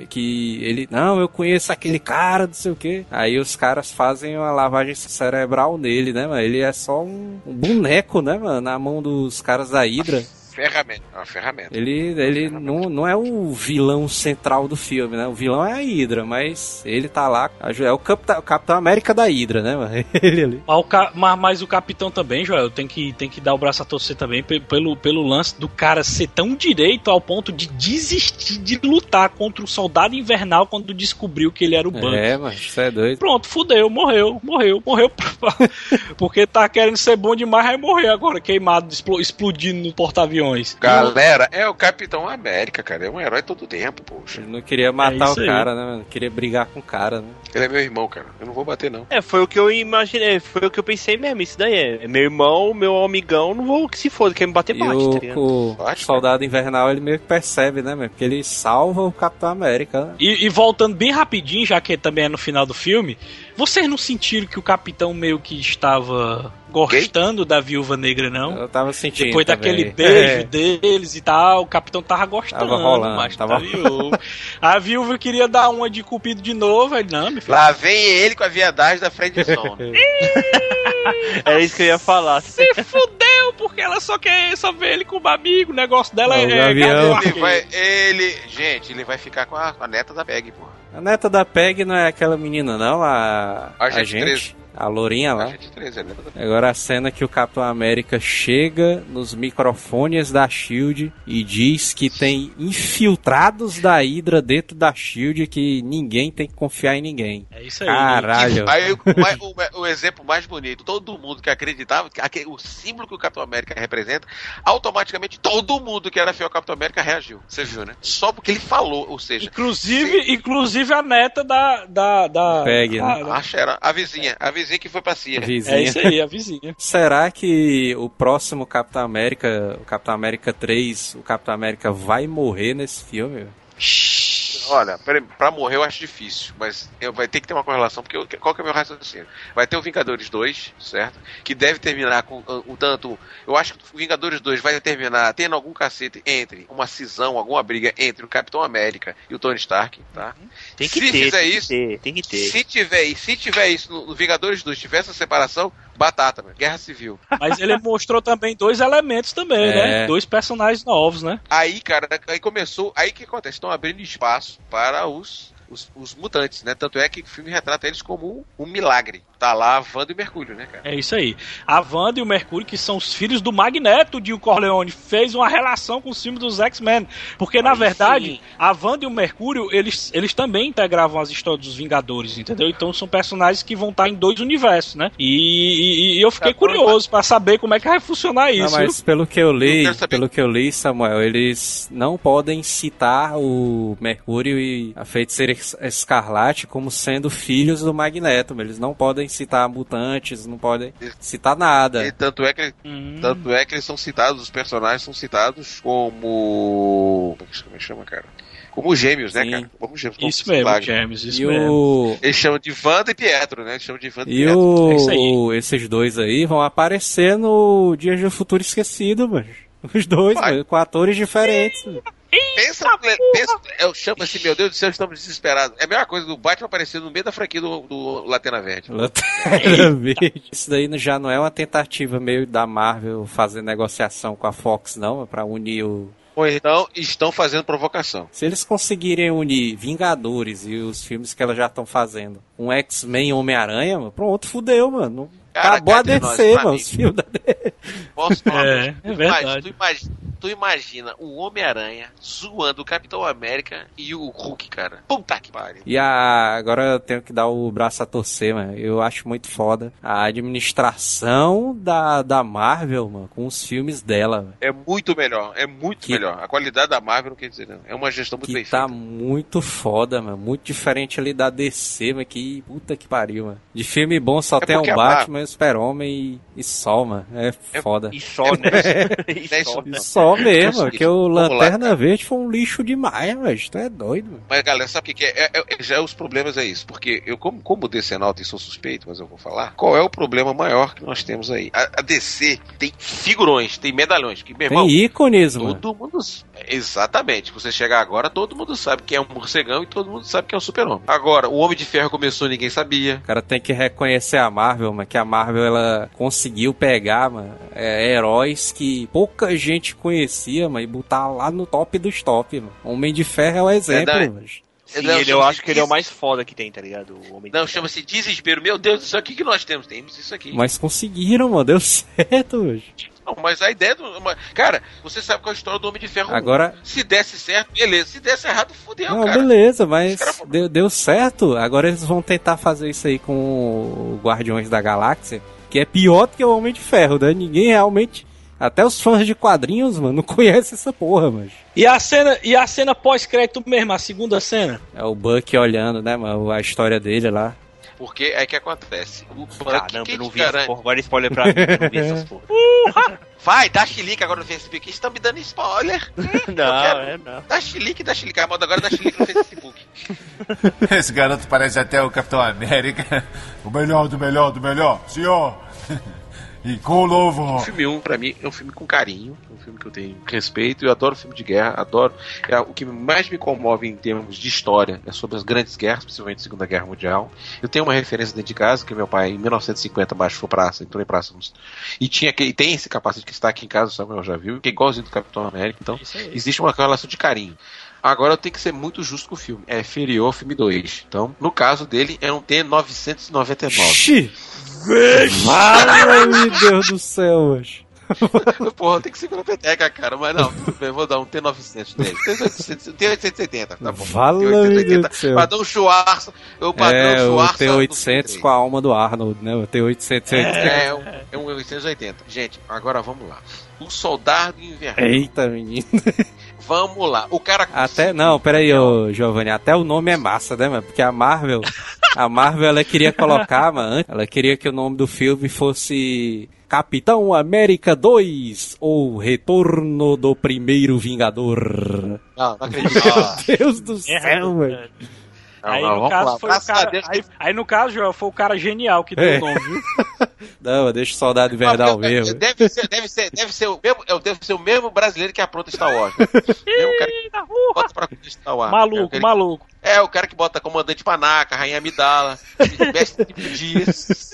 Speaker 2: que ele, não, eu conheço aquele cara, não sei o quê. Aí os caras fazem uma lavagem cerebral nele, né, mano? Ele é só um, um boneco, né, mano? Na mão dos caras da Hydra.
Speaker 4: Ferramenta, é uma ferramenta.
Speaker 2: Ele, ele não, não é o vilão central do filme, né? O vilão é a Hydra, mas ele tá lá. É o Capitão, o Capitão América da Hydra, né, mano? Ele ali.
Speaker 5: Mas mas, mas o capitão também, Joel, tem que, tem que dar o braço a torcer também pe- pelo, pelo lance do cara ser tão direito ao ponto de desistir de lutar contra o soldado invernal quando descobriu que ele era o Bucky.
Speaker 2: É, mas isso é doido.
Speaker 5: Pronto, fudeu, morreu, morreu, morreu. Porque tá querendo ser bom demais, vai morrer agora, queimado, explo- explodindo no porta-aviões.
Speaker 4: Galera, é o Capitão América, cara. É um herói todo tempo, poxa.
Speaker 2: Ele não queria matar
Speaker 5: É
Speaker 2: o
Speaker 5: isso aí.
Speaker 2: cara, né, mano? Queria brigar com o cara, né?
Speaker 4: Ele é meu irmão, cara. Eu não vou bater, não.
Speaker 3: É, foi o que eu imaginei, foi o que eu pensei mesmo, isso daí é, é meu irmão, meu amigão, não vou que se foda, quer me bater,
Speaker 2: E
Speaker 3: bate,
Speaker 2: o,
Speaker 3: tá ligado?
Speaker 2: o
Speaker 4: Bate,
Speaker 2: soldado invernal, ele meio que percebe, né, mano? Porque ele salva o Capitão América, né?
Speaker 5: E, e voltando bem rapidinho, já que também é no final do filme, vocês não sentiram que o capitão meio que estava gostando da viúva negra, não?
Speaker 2: Eu tava sentindo
Speaker 5: Depois
Speaker 2: também.
Speaker 5: daquele beijo
Speaker 2: É.
Speaker 5: deles e tal, o capitão tava gostando.
Speaker 2: Tava rolando,
Speaker 5: mas
Speaker 2: tava-
Speaker 5: tá viúva. A viúva queria dar uma de cupido de novo, aí não, filho.
Speaker 4: Lá vem ele com a viadagem da Fred Zone.
Speaker 3: Era isso que eu ia falar.
Speaker 5: Se fudeu, porque ela só quer só ver ele como amigo, o negócio dela
Speaker 2: Não,
Speaker 5: é. é
Speaker 4: ele vai. Ele. Gente, ele vai ficar com a, com a neta da Peg, porra.
Speaker 2: A neta da Peg não é aquela menina, não? A,
Speaker 4: A
Speaker 2: a
Speaker 4: gente
Speaker 2: gente? A lourinha
Speaker 4: A
Speaker 2: lá?
Speaker 4: gente 13, é a Peg.
Speaker 2: Agora a cena que o Capitão América chega nos microfones da SHIELD e diz que tem infiltrados da Hydra dentro da SHIELD que ninguém tem que confiar em ninguém.
Speaker 5: É isso aí.
Speaker 2: Caralho.
Speaker 4: Aí o, o- o exemplo mais bonito, todo mundo que acreditava, que o símbolo que o Capitão América representa, automaticamente todo mundo que era fiel ao Capitão América reagiu. Você viu, né? Só porque ele falou, ou seja.
Speaker 5: Inclusive, inclusive a neta da. da, da
Speaker 2: Peg, né?
Speaker 5: da-
Speaker 4: que era a vizinha, a vizinha que foi pra Síria.
Speaker 2: Vizinha.
Speaker 5: É isso aí, a vizinha.
Speaker 2: Será que o próximo Capitão América, o Capitão América 3, o Capitão América vai morrer nesse filme?
Speaker 4: Olha, pra, morrer eu acho difícil, mas eu, vai ter que ter uma correlação, porque eu- qual que é o meu raciocínio? Vai ter o Vingadores 2, certo? Que deve terminar com uh, o tanto. Eu acho que o Vingadores 2 vai terminar tendo algum cacete entre uma cisão, alguma briga entre o Capitão América e o Tony Stark, tá?
Speaker 3: Tem que
Speaker 4: Se
Speaker 3: ter,
Speaker 4: fizer
Speaker 3: tem que
Speaker 4: isso,
Speaker 3: ter, tem que ter.
Speaker 4: Se tiver, se tiver isso no, no Vingadores 2, tiver essa separação, batata, mano. Guerra Civil.
Speaker 5: Mas ele mostrou também dois elementos também,
Speaker 2: É.
Speaker 5: né? Dois personagens novos, né?
Speaker 4: Aí, cara, aí começou. Aí o que acontece? Estão abrindo espaço para os, os, os mutantes, né? Tanto é que o filme retrata eles como um, um milagre. Tá lá Wanda e Mercúrio, né, cara?
Speaker 5: É isso aí. A Wanda e o Mercúrio, que são os filhos do Magneto de o Corleone, fez uma relação com os filmes dos X-Men. Porque, na
Speaker 3: Aí
Speaker 5: verdade,
Speaker 3: sim.
Speaker 5: a Wanda e o Mercúrio, eles, eles também integravam as histórias dos Vingadores, entendeu? Então são personagens que vão estar em dois universos, né? E, e- e eu fiquei
Speaker 4: Tá,
Speaker 5: curioso pra saber como é que vai funcionar
Speaker 2: Não,
Speaker 5: isso.
Speaker 2: mas pelo que eu li, pelo que eu li, Samuel, eles não podem citar o Mercúrio e a Feiticeira Es- Escarlate como sendo filhos do Magneto. Eles não podem citar mutantes, não podem citar nada.
Speaker 4: E tanto é que ele-
Speaker 5: Hum.
Speaker 4: tanto é que eles são citados, os personagens são citados como. Como é que chama, cara? Como gêmeos, né,
Speaker 2: Sim.
Speaker 4: cara? Como gêmeos. como
Speaker 5: Isso mesmo. James, isso
Speaker 2: E
Speaker 5: mesmo.
Speaker 2: o
Speaker 4: Eles chamam de Wanda e Pietro, né? Eles chamam de Wanda e,
Speaker 2: E
Speaker 4: Pietro.
Speaker 2: o,
Speaker 5: É
Speaker 2: esses dois aí vão aparecer no Dias do Futuro Esquecido, mano. Os dois, mano, com atores diferentes.
Speaker 4: Pensa, pensa, eu chamo assim, meu Deus do céu, estamos desesperados. É a mesma coisa do Batman aparecer no meio da franquia do, do Latena Verde.
Speaker 2: Lanterna Verde. Isso daí já não é uma tentativa meio da Marvel fazer negociação com a Fox, não, pra unir o.
Speaker 4: Ou então estão fazendo provocação.
Speaker 2: Se eles conseguirem unir Vingadores e os filmes que elas já estão fazendo, um X-Men e Homem-Aranha, mano, pronto, fudeu, mano.
Speaker 4: Cara,
Speaker 2: Acabou a DC, mano, os filmes da DC.
Speaker 4: Posso falar?
Speaker 5: É, é verdade.
Speaker 4: Tu imagina, tu imagina o Homem-Aranha zoando o Capitão América e o Hulk, cara. Puta que pariu.
Speaker 2: E a, agora eu tenho que dar o braço a torcer, mano. Eu acho muito foda a administração da, da Marvel, mano, com os filmes dela, mano.
Speaker 4: É muito melhor, é muito
Speaker 2: Que-
Speaker 4: melhor. A qualidade da Marvel não quer dizer não. É uma gestão muito
Speaker 2: Que
Speaker 4: bem
Speaker 2: tá
Speaker 4: feita.
Speaker 2: muito foda, mano. Muito diferente ali da DC, mano. Que puta que pariu, mano. De filme bom só
Speaker 4: É
Speaker 2: tem o
Speaker 4: a
Speaker 2: Batman, o Super-Homem e, e só, mano. É foda.
Speaker 3: E só, né? E
Speaker 4: É
Speaker 3: só.
Speaker 2: E só mesmo,
Speaker 4: Vamos
Speaker 2: que o
Speaker 4: lá,
Speaker 2: Lanterna
Speaker 4: cara.
Speaker 2: Verde foi um lixo demais, velho. Tu é doido, mano.
Speaker 4: Mas galera, sabe o que, que é? É- é- Já os problemas é isso. Porque eu, como, como decenalto e sou suspeito, mas eu vou falar, qual é o problema maior que nós temos aí? A, a DC tem figurões, tem medalhões. Que, meu irmão,
Speaker 2: Tem ícones, mano.
Speaker 4: Todo mundo. Exatamente. Você chegar agora, todo mundo sabe que é um morcegão e todo mundo sabe que é um super-homem. Agora, o Homem de Ferro começou, ninguém sabia.
Speaker 2: O cara tem que reconhecer a Marvel, mano, que a Marvel ela conseguiu pegar, mano, é, heróis que pouca gente conhecia, mano, e botar lá no top dos top, mano. Homem de Ferro é o exemplo,
Speaker 4: Verdade.
Speaker 2: mano.
Speaker 3: Sim,
Speaker 4: Não,
Speaker 3: ele, eu acho que ele é o mais foda que tem, tá ligado? O Homem
Speaker 4: Não, chama-se desespero. Meu Deus do céu, o que, nós temos? Temos isso aqui.
Speaker 2: Mas conseguiram, mano, deu certo, mano.
Speaker 4: Não, mas a ideia do. Cara, você sabe qual é a história do Homem de Ferro?
Speaker 2: Agora-
Speaker 4: Se desse certo, beleza. Se desse errado, fudeu,
Speaker 2: Não,
Speaker 4: cara.
Speaker 2: beleza, mas
Speaker 4: Os caras-
Speaker 2: deu, deu certo. Agora eles vão tentar fazer isso aí com o Guardiões da Galáxia, que é pior do que o Homem de Ferro, né? Ninguém realmente. Até os fãs de quadrinhos, mano, não conhecem essa porra, mano.
Speaker 5: E a cena, e a cena pós-crédito mesmo, a segunda cena?
Speaker 2: É o Buck olhando, né, mano, a história dele lá.
Speaker 4: Porque é que acontece. O Buck,
Speaker 3: Caramba, eu não vi essa
Speaker 4: garante-
Speaker 3: porra. Agora spoiler pra mim, eu não vi essas porra.
Speaker 4: Vai, dá chilique agora no Facebook. Estão me dando spoiler.
Speaker 3: Não,
Speaker 4: quero.
Speaker 3: é não.
Speaker 4: Dá chilique, dá chilique. A moda agora é dá chilique no Facebook.
Speaker 7: Esse garoto parece até o Capitão América. O melhor do melhor do melhor, senhor. E com o
Speaker 4: filme 1, pra mim, é um filme com carinho. É um filme que eu tenho respeito. Eu adoro filme de guerra, adoro. É, o que mais me comove em termos de história é sobre as grandes guerras, principalmente a Segunda Guerra Mundial. Eu tenho uma referência dentro de casa, que meu pai, em 1950, baixou praça, entrou em praça. E tinha que, e tem esse capacete que está aqui em casa, o Samuel já viu, que é igualzinho do Capitão América. Então, existe uma relação de carinho. Agora eu tenho que ser muito justo com o filme. É inferior ao filme 2. Então, no caso dele, é um T999.
Speaker 2: Xi! Fala, meu Deus do céu, mano.
Speaker 4: Porra, tem que segurar a peteca, cara. Mas não, tudo bem, vou dar um T900 nele. T800, T870, tá bom.
Speaker 2: Fala, meu Deus do céu.
Speaker 4: Padrão Schwarza, o padrão
Speaker 2: É, o
Speaker 4: Schwarza.
Speaker 2: T-800 com a alma do Arnold, né? O T-800.
Speaker 4: É, é um, é um 880. Gente, agora vamos lá. O Soldado Invernal.
Speaker 2: Eita, menino.
Speaker 4: Vamos lá. O cara.
Speaker 2: Até, não, peraí, ô, Giovanni, até o nome é massa, né, mano? Porque a Marvel, a Marvel, ela queria colocar, mano, ela queria que o nome do filme fosse Capitão América 2 ou Retorno do Primeiro Vingador.
Speaker 4: Não, não acredito.
Speaker 2: Meu Deus do céu, velho.
Speaker 4: Não,
Speaker 5: aí,
Speaker 4: não,
Speaker 5: no caso,
Speaker 4: lá.
Speaker 5: foi o
Speaker 4: Graças a
Speaker 5: cara, aí, aí, no caso, Joel, foi o cara genial que deu
Speaker 2: É.
Speaker 5: o nome, viu?
Speaker 2: Não, deixa o soldado invernal mesmo.
Speaker 4: Deve ser, deve ser, deve ser o mesmo, é, deve ser o mesmo brasileiro que apronta Star Wars. né? mesmo cara que bota pra Star Wars. É o
Speaker 5: Maluco,
Speaker 4: que-
Speaker 5: maluco.
Speaker 4: É, o cara que bota comandante Panaca, Rainha Amidala, mestre de dias.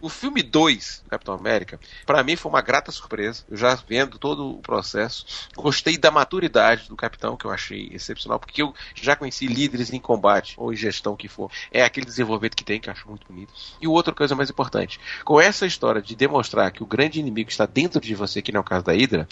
Speaker 4: O filme 2, Capitão América, pra mim foi uma grata surpresa. Eu já vendo todo o processo. Gostei da maturidade do capitão, que eu achei excepcional, porque eu já conheci líderes em combate, ou em gestão que for. É aquele desenvolvimento que tem, que eu acho muito bonito. E outra coisa mais importante, com essa história de demonstrar que o grande inimigo está dentro de você, que não é o caso da Hydra,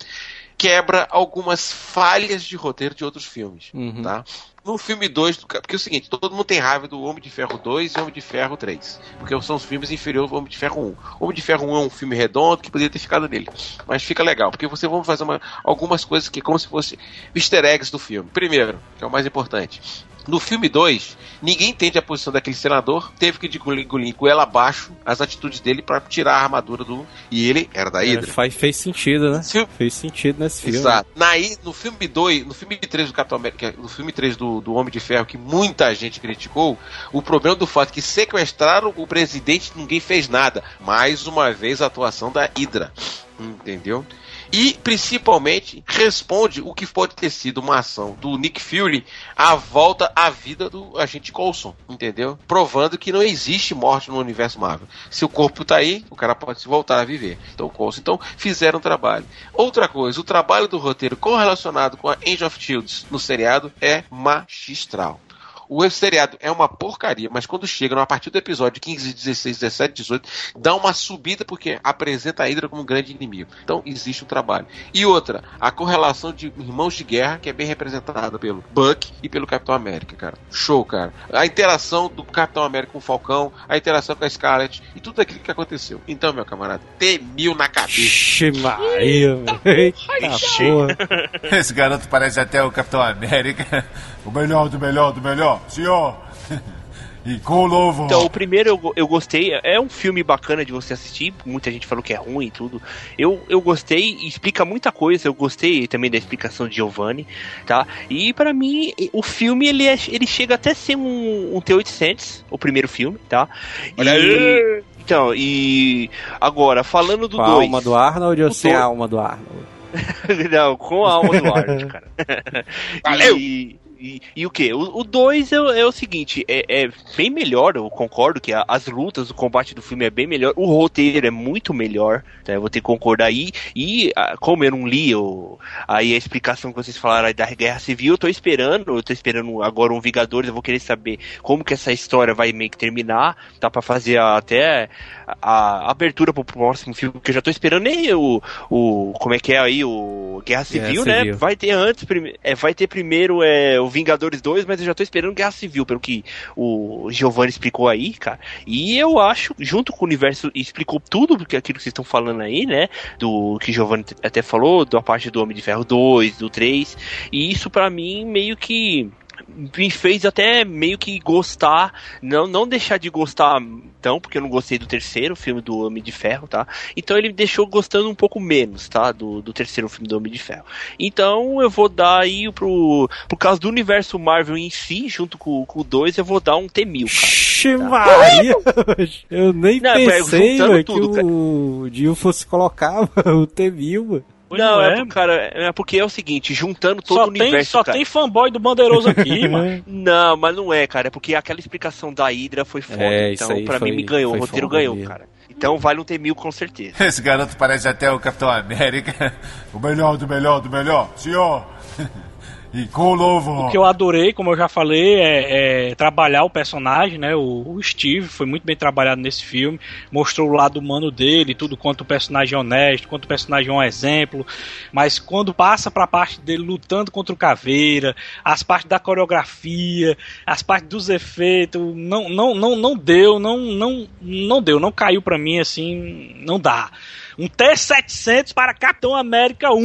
Speaker 4: quebra algumas falhas de roteiro de outros filmes,
Speaker 2: Uhum.
Speaker 4: tá? No filme 2, porque é o seguinte, todo mundo tem raiva do Homem de Ferro 2 e Homem de Ferro 3, porque são os filmes inferiores ao Homem de Ferro 1. O Homem de Ferro 1 é um filme redondo que poderia ter ficado nele, mas fica legal, porque você vamos fazer uma- algumas coisas que é como se fosse easter eggs do filme. Primeiro, que é o mais importante, no filme 2, ninguém entende a posição daquele senador, teve que engolir engolir goela abaixo as atitudes dele pra tirar a armadura do. E ele era da
Speaker 2: É,
Speaker 4: Hydra.
Speaker 2: faz, fez sentido, né? Fez sentido nesse filme.
Speaker 4: Exato. Na, no filme 2, no filme 3 do Capitão América, no filme 3 do, do Homem de Ferro, que muita gente criticou, o problema do fato é que sequestraram o presidente ninguém fez nada. Mais uma vez a atuação da Hydra. Entendeu? E principalmente responde o que pode ter sido uma ação do Nick Fury à volta à vida do agente Coulson, entendeu? Provando que não existe morte no universo Marvel. Se o corpo tá aí, o cara pode se voltar a viver. Então, Coulson, então fizeram o trabalho. Outra coisa, o trabalho do roteiro correlacionado com a Age of Shields no seriado é magistral. O seriado é uma porcaria, mas quando chega a partir do episódio 15, 16, 17, 18, dá uma subida porque apresenta a Hydra como um grande inimigo. Então existe um trabalho. E outra, a correlação de irmãos de guerra, que é bem representada pelo Buck e pelo Capitão América, cara. Show, cara. A interação do Capitão América com o Falcão, a interação com a Scarlet e tudo aquilo que aconteceu. Então, meu camarada, T-1000 na cabeça.
Speaker 2: Ixi, Maria, porra.
Speaker 7: Esse garoto parece até o Capitão América. O melhor do melhor do melhor, senhor. E com o novo.
Speaker 3: Então, o primeiro eu, eu gostei. É um filme bacana de você assistir. Muita gente falou que é ruim e tudo. Eu, eu gostei, explica muita coisa. Eu gostei também da explicação de Giovanni, tá? E pra mim, o filme ele, é- ele chega até a ser um, um T-800, o primeiro filme, tá?
Speaker 4: Olha
Speaker 3: E-
Speaker 4: aí!
Speaker 3: Então, e agora, falando do
Speaker 2: Com a
Speaker 3: 2.
Speaker 2: alma do Arnold ou sem
Speaker 3: dois-
Speaker 2: a alma do Arnold?
Speaker 3: Não, com a alma do Arnold, cara.
Speaker 4: Valeu!
Speaker 3: E, e, e o que? O 2 é, é o seguinte, é, é bem melhor, eu concordo que a- as lutas, o combate do filme é bem melhor, o roteiro é muito melhor, eu vou ter que concordar aí. E ah, como eu não li o, aí a explicação que vocês falaram aí da Guerra Civil, eu tô esperando, eu tô esperando agora um Vingadores, eu vou querer saber como que essa história vai meio que terminar, tá pra fazer a- até a, a abertura pro próximo filme, que eu já tô esperando nem o, o como é que é aí, o Guerra Civil, né?
Speaker 2: Civil.
Speaker 3: Vai ter antes, prime- é, vai ter primeiro é, o Vingadores 2, mas eu já tô esperando Guerra Civil, pelo que o Giovanni explicou aí, cara. E eu acho, junto com o universo, explicou tudo do que aquilo que vocês estão falando aí, né? Do que o Giovanni até falou, da parte do Homem de Ferro 2, do 3. E isso pra mim meio que me fez até meio que gostar, não, não deixar de gostar então, porque eu não gostei do terceiro filme do Homem de Ferro, tá? Então ele me deixou gostando um pouco menos, tá? Do, do terceiro filme do Homem de Ferro. Então eu vou dar aí pro. Por causa do universo Marvel em si, junto com, com o 2, eu vou dar um T-1000, cara.
Speaker 2: Ixi, Maria! Eu nem
Speaker 3: Não,
Speaker 2: pensei, mano, que
Speaker 3: tudo, cara.
Speaker 2: o Dio fosse colocar mano, o T-1000, mano.
Speaker 3: não, é,
Speaker 5: é,
Speaker 3: por- cara, é porque é o seguinte, juntando todo
Speaker 5: Só
Speaker 3: o
Speaker 5: tem,
Speaker 3: universo.
Speaker 5: só
Speaker 3: cara.
Speaker 5: tem fanboy do Bandeiroso aqui, mano.
Speaker 3: Não, mas não é, cara. É porque aquela explicação da Hydra foi foda.
Speaker 2: É, isso
Speaker 3: então,
Speaker 2: foi-
Speaker 3: mim, me ganhou. O roteiro ganhou,
Speaker 2: mesmo.
Speaker 3: cara. Então vale um T-1000 com certeza.
Speaker 7: Esse garoto parece até o Capitão América. O melhor do melhor do melhor, senhor. E com o novo.
Speaker 5: O que eu adorei, como eu já falei, é, é trabalhar o personagem, né? O, o Steve foi muito bem trabalhado nesse filme, mostrou o lado humano dele, tudo quanto o personagem é honesto, quanto o personagem é um exemplo. Mas quando passa pra parte dele lutando contra o Caveira, as partes da coreografia, as partes dos efeitos, não, não, não, não deu, não, não, não deu, não caiu pra mim assim, não dá. Um T-700 para Capitão América 1.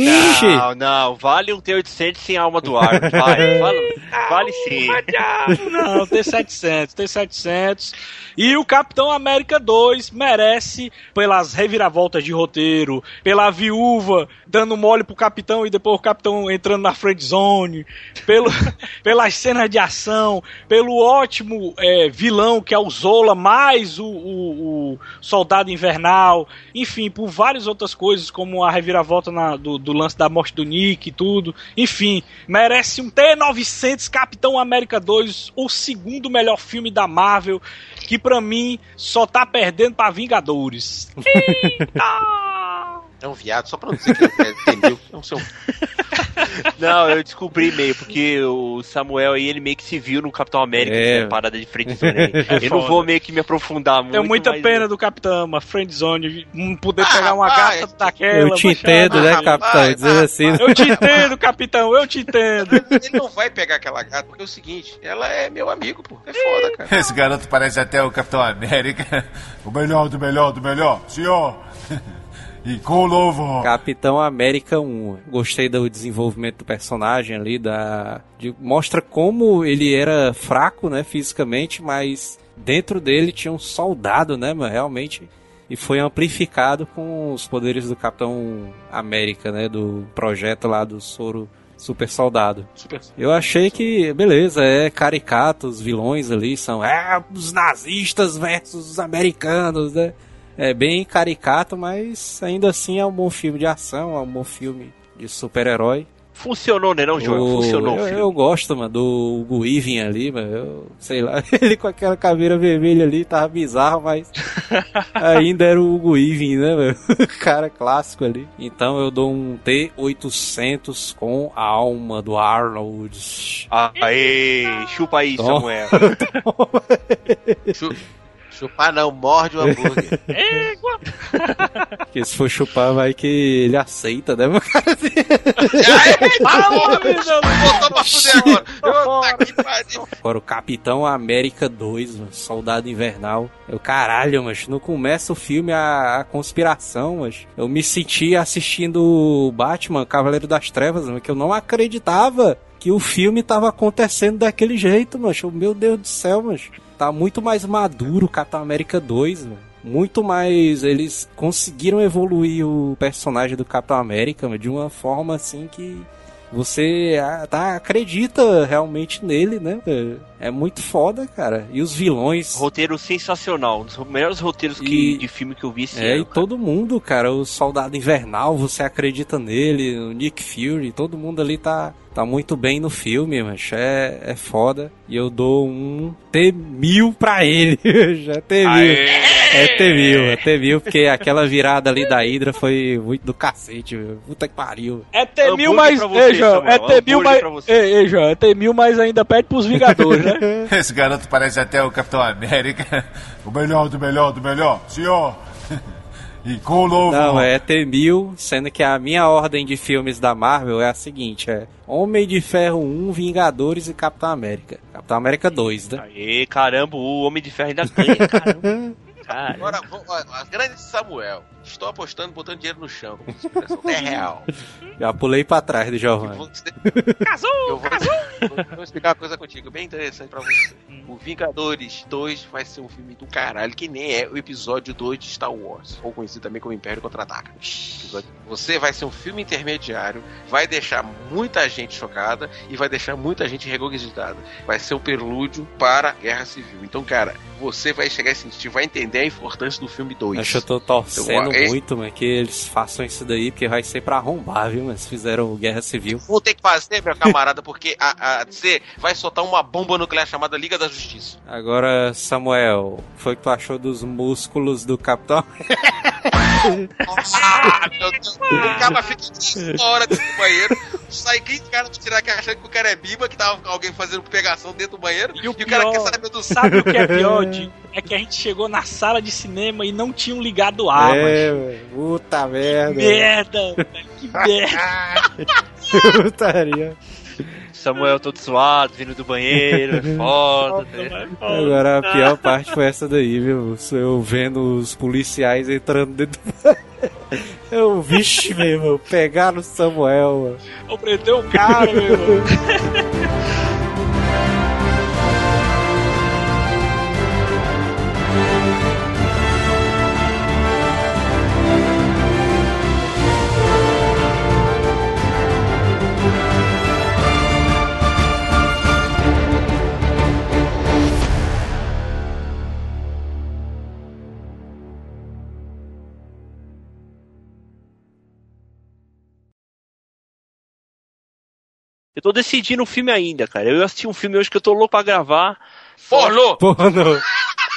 Speaker 3: Não, não, vale um T-800 sem alma do ar. Vale, vale, vale sim.
Speaker 5: Não, T-700, T-700. E o Capitão América 2 merece, pelas reviravoltas de roteiro, pela viúva dando mole pro capitão e depois o capitão entrando na friend zone, pelo, pelas cenas de ação, pelo ótimo é, vilão que é o Zola, mais o, o- o Soldado Invernal, enfim, por várias outras coisas, como a reviravolta na- do, do lance da morte do Nick e tudo. Enfim, merece um T-900 Capitão América 2, o segundo melhor filme da Marvel, que pra mim só tá perdendo pra Vingadores.
Speaker 4: É um viado, só pra não dizer que ele entendeu. É um seu.
Speaker 3: Não, eu descobri meio, porque o Samuel aí, ele meio que se viu no Capitão América,
Speaker 2: É.
Speaker 3: essa parada de frente zone aí.
Speaker 5: É
Speaker 3: Eu não vou meio que me aprofundar muito.
Speaker 5: Tenho muita
Speaker 3: mas-
Speaker 5: pena do Capitão, uma friend zone, não poder
Speaker 4: Ah,
Speaker 5: pegar uma
Speaker 4: rapaz,
Speaker 5: gata daquela.
Speaker 2: Eu te entendo, né, capitão? Dizendo assim.
Speaker 5: Eu te entendo, capitão, eu te entendo.
Speaker 4: Ele não vai pegar aquela gata, porque é o seguinte, ela é meu amigo, pô. É foda, cara.
Speaker 7: Esse garoto parece até o Capitão América. O melhor do melhor do melhor, senhor. E com o novo.
Speaker 2: Capitão América 1. Gostei do desenvolvimento do personagem ali, da de- mostra como ele era fraco, né, fisicamente, mas dentro dele tinha um soldado, né, mano, realmente. E foi amplificado com os poderes do Capitão América, né, do projeto lá do soro super soldado.
Speaker 5: Super.
Speaker 2: Eu achei que, beleza, é caricato, os vilões ali são é, os nazistas versus os americanos, né? É bem caricato, mas ainda assim é um bom filme de ação, é um bom filme de super-herói.
Speaker 3: Funcionou, né, não, João? Funcionou
Speaker 2: eu, eu gosto, mano, do Hugo Weaving ali, mano. Eu sei lá, ele com aquela caveira vermelha ali tava bizarro, mas ainda era o Hugo Weaving, né, mano? Cara clássico ali. Então eu dou um T800 com a alma do Arnold.
Speaker 3: Aê, chupa aí. Samuel.
Speaker 4: Chupar não, morde o hambúrguer.
Speaker 2: Porque se for chupar, vai que ele aceita, né, meu cara?
Speaker 5: Fala, meu Deus.
Speaker 4: Botou pra fuder agora. Que pariu.
Speaker 2: Agora, o Capitão América 2, mano, Soldado Invernal. Eu, caralho, mas não começa o filme a, a conspiração, mas eu me senti assistindo o Batman, Cavaleiro das Trevas, mano, que eu não acreditava que o filme tava acontecendo daquele jeito, mano. Eu, Meu Deus do céu, mano. Tá muito mais maduro Capitão América 2, mano. Muito mais. Eles conseguiram evoluir o personagem do Capitão América de uma forma assim que você ah, tá, acredita realmente nele, né? É muito foda, cara. E os vilões.
Speaker 3: Roteiro sensacional. Um dos melhores roteiros que,
Speaker 2: E-
Speaker 3: de filme que eu vi esse
Speaker 2: É,
Speaker 3: ano.
Speaker 2: e todo mundo, cara, o Soldado Invernal, você acredita nele, o Nick Fury, todo mundo ali tá, tá muito bem no filme, mas é, é foda. E eu dou um T1000 pra ele. Já é T1000. É T1000, é T1000, porque aquela virada ali da Hydra foi muito do cacete, meu. Puta que pariu.
Speaker 5: É T-1000
Speaker 3: Hambúrguer
Speaker 5: mais.
Speaker 3: pra você,
Speaker 5: Ei, João, é
Speaker 3: Samuel,
Speaker 5: T-1000
Speaker 3: hambúrguer
Speaker 5: mais.
Speaker 3: pra você.
Speaker 5: Ei, João, é T-1000 mais ainda pede pros Vingadores, né?
Speaker 7: Esse garoto parece até o Capitão América. O melhor do melhor do melhor, senhor. E com o novo.
Speaker 2: Não, é T1000, sendo que a minha ordem de filmes da Marvel é a seguinte, é Homem de Ferro 1, Vingadores e Capitão América. Capitão América 2, né?
Speaker 3: Aê, caramba, o Homem de Ferro ainda ganha, caramba. Cara,
Speaker 4: Agora, vou- ó, a grande Samuel. Estou apostando, botando dinheiro no chão. É real.
Speaker 2: Já pulei pra trás do Giovanni.
Speaker 4: vou, eu vou, vou- vou explicar uma coisa contigo, bem interessante pra você. O Vingadores 2 vai ser um filme do caralho, que nem é o episódio 2 de Star Wars, ou conhecido também como Império Contra-Ataca. Você vai ser um filme intermediário, vai deixar muita gente chocada e vai deixar muita gente regurgitada. Vai ser o prelúdio para a Guerra Civil. Então, cara, você vai chegar e sentir, vai entender a importância do filme 2.
Speaker 2: Acho que eu tô torcendo
Speaker 4: Eu- esse-
Speaker 2: muito, mano, que eles façam isso daí, porque vai ser pra arrombar, viu, mas fizeram Guerra Civil.
Speaker 4: Vou ter que fazer, meu camarada, porque a, a DC vai soltar uma bomba nuclear chamada Liga da Justiça.
Speaker 2: Agora, Samuel, o que foi que tu achou dos músculos do Capitão?
Speaker 4: Ah, meu Deus. O cara fica 15 horas dentro do banheiro, sai 15 caras pra tirar que achando que o cara é biba, que tava alguém fazendo pegação dentro do banheiro, e o, cara
Speaker 5: pior-
Speaker 4: quer saber do
Speaker 5: Sabe o que é pior, Di? É que a gente chegou na sala de cinema e não tinham ligado o ar,
Speaker 2: é. Puta merda.
Speaker 5: Merda, velho, que merda.
Speaker 2: Putaria.
Speaker 3: Samuel todo suado, vindo do banheiro, é foda. tá ligado?
Speaker 2: Agora a pior parte foi essa daí, viu? Eu vendo os policiais entrando dentro do... Eu, vixe, meu irmão, pegaram o Samuel, mano.
Speaker 5: Eu prendeu o cara, meu irmão.
Speaker 3: Eu tô decidindo um filme ainda, cara. Eu assisti um filme hoje que eu tô louco pra gravar.
Speaker 4: Pornô!
Speaker 2: Porra,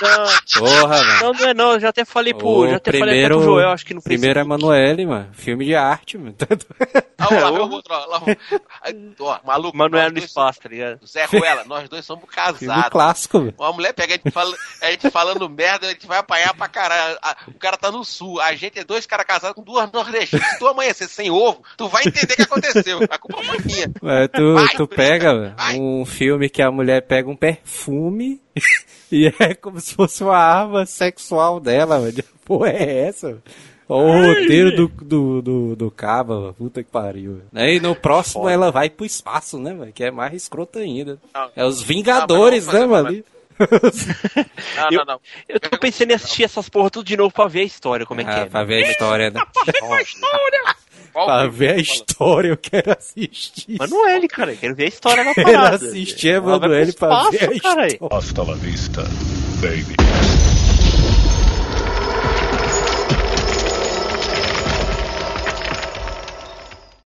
Speaker 2: não.
Speaker 3: Não,
Speaker 2: Porra, mano.
Speaker 3: não, não é não. Eu já até falei pro,
Speaker 2: Ô,
Speaker 3: já até falei
Speaker 2: primeiro,
Speaker 3: pro Joel, acho que no
Speaker 2: primeiro é. Manoel, mano. Filme de arte, mano.
Speaker 4: Ah, lá, vem o outro, ó, lá, ó, maluco.
Speaker 3: Manoel no espaço, tá ligado?
Speaker 4: Zé Ruela, nós dois somos
Speaker 2: Filme
Speaker 4: casados.
Speaker 2: clássico, velho.
Speaker 4: Uma mulher pega a gente, fala- a gente falando merda, a gente vai apanhar pra caralho. A- O cara tá no sul, a gente é dois caras casados com duas nordestinas. Se tu amanhecer sem ovo, tu vai entender o que aconteceu. A culpa foi minha.
Speaker 2: É, tu,
Speaker 4: Vai,
Speaker 2: tu pega velho, um filme que a mulher pega um perfume e é como se fosse uma arma sexual dela, velho. Porra, é essa? Ó, O roteiro do, do, do, do Caba, puta que pariu. velho. E no próximo ela vai pro espaço, né, velho? Que é mais escroto ainda.
Speaker 4: Não.
Speaker 2: É os Vingadores,
Speaker 4: Não,
Speaker 2: né, mano?
Speaker 4: Não, não, não.
Speaker 3: Eu tô pensando em assistir essas porra tudo de novo pra ver a história, como é que
Speaker 2: Ah,
Speaker 3: é.
Speaker 2: pra ver a história, né? Pra ver a
Speaker 4: que tu fala?
Speaker 2: história, eu quero assistir.
Speaker 3: Manoel, cara, eu quero ver a história da
Speaker 2: Quero
Speaker 3: parada.
Speaker 2: assistir a
Speaker 3: Ela vai pro
Speaker 2: Manoel pra ver a história.
Speaker 1: Hasta la vista, baby.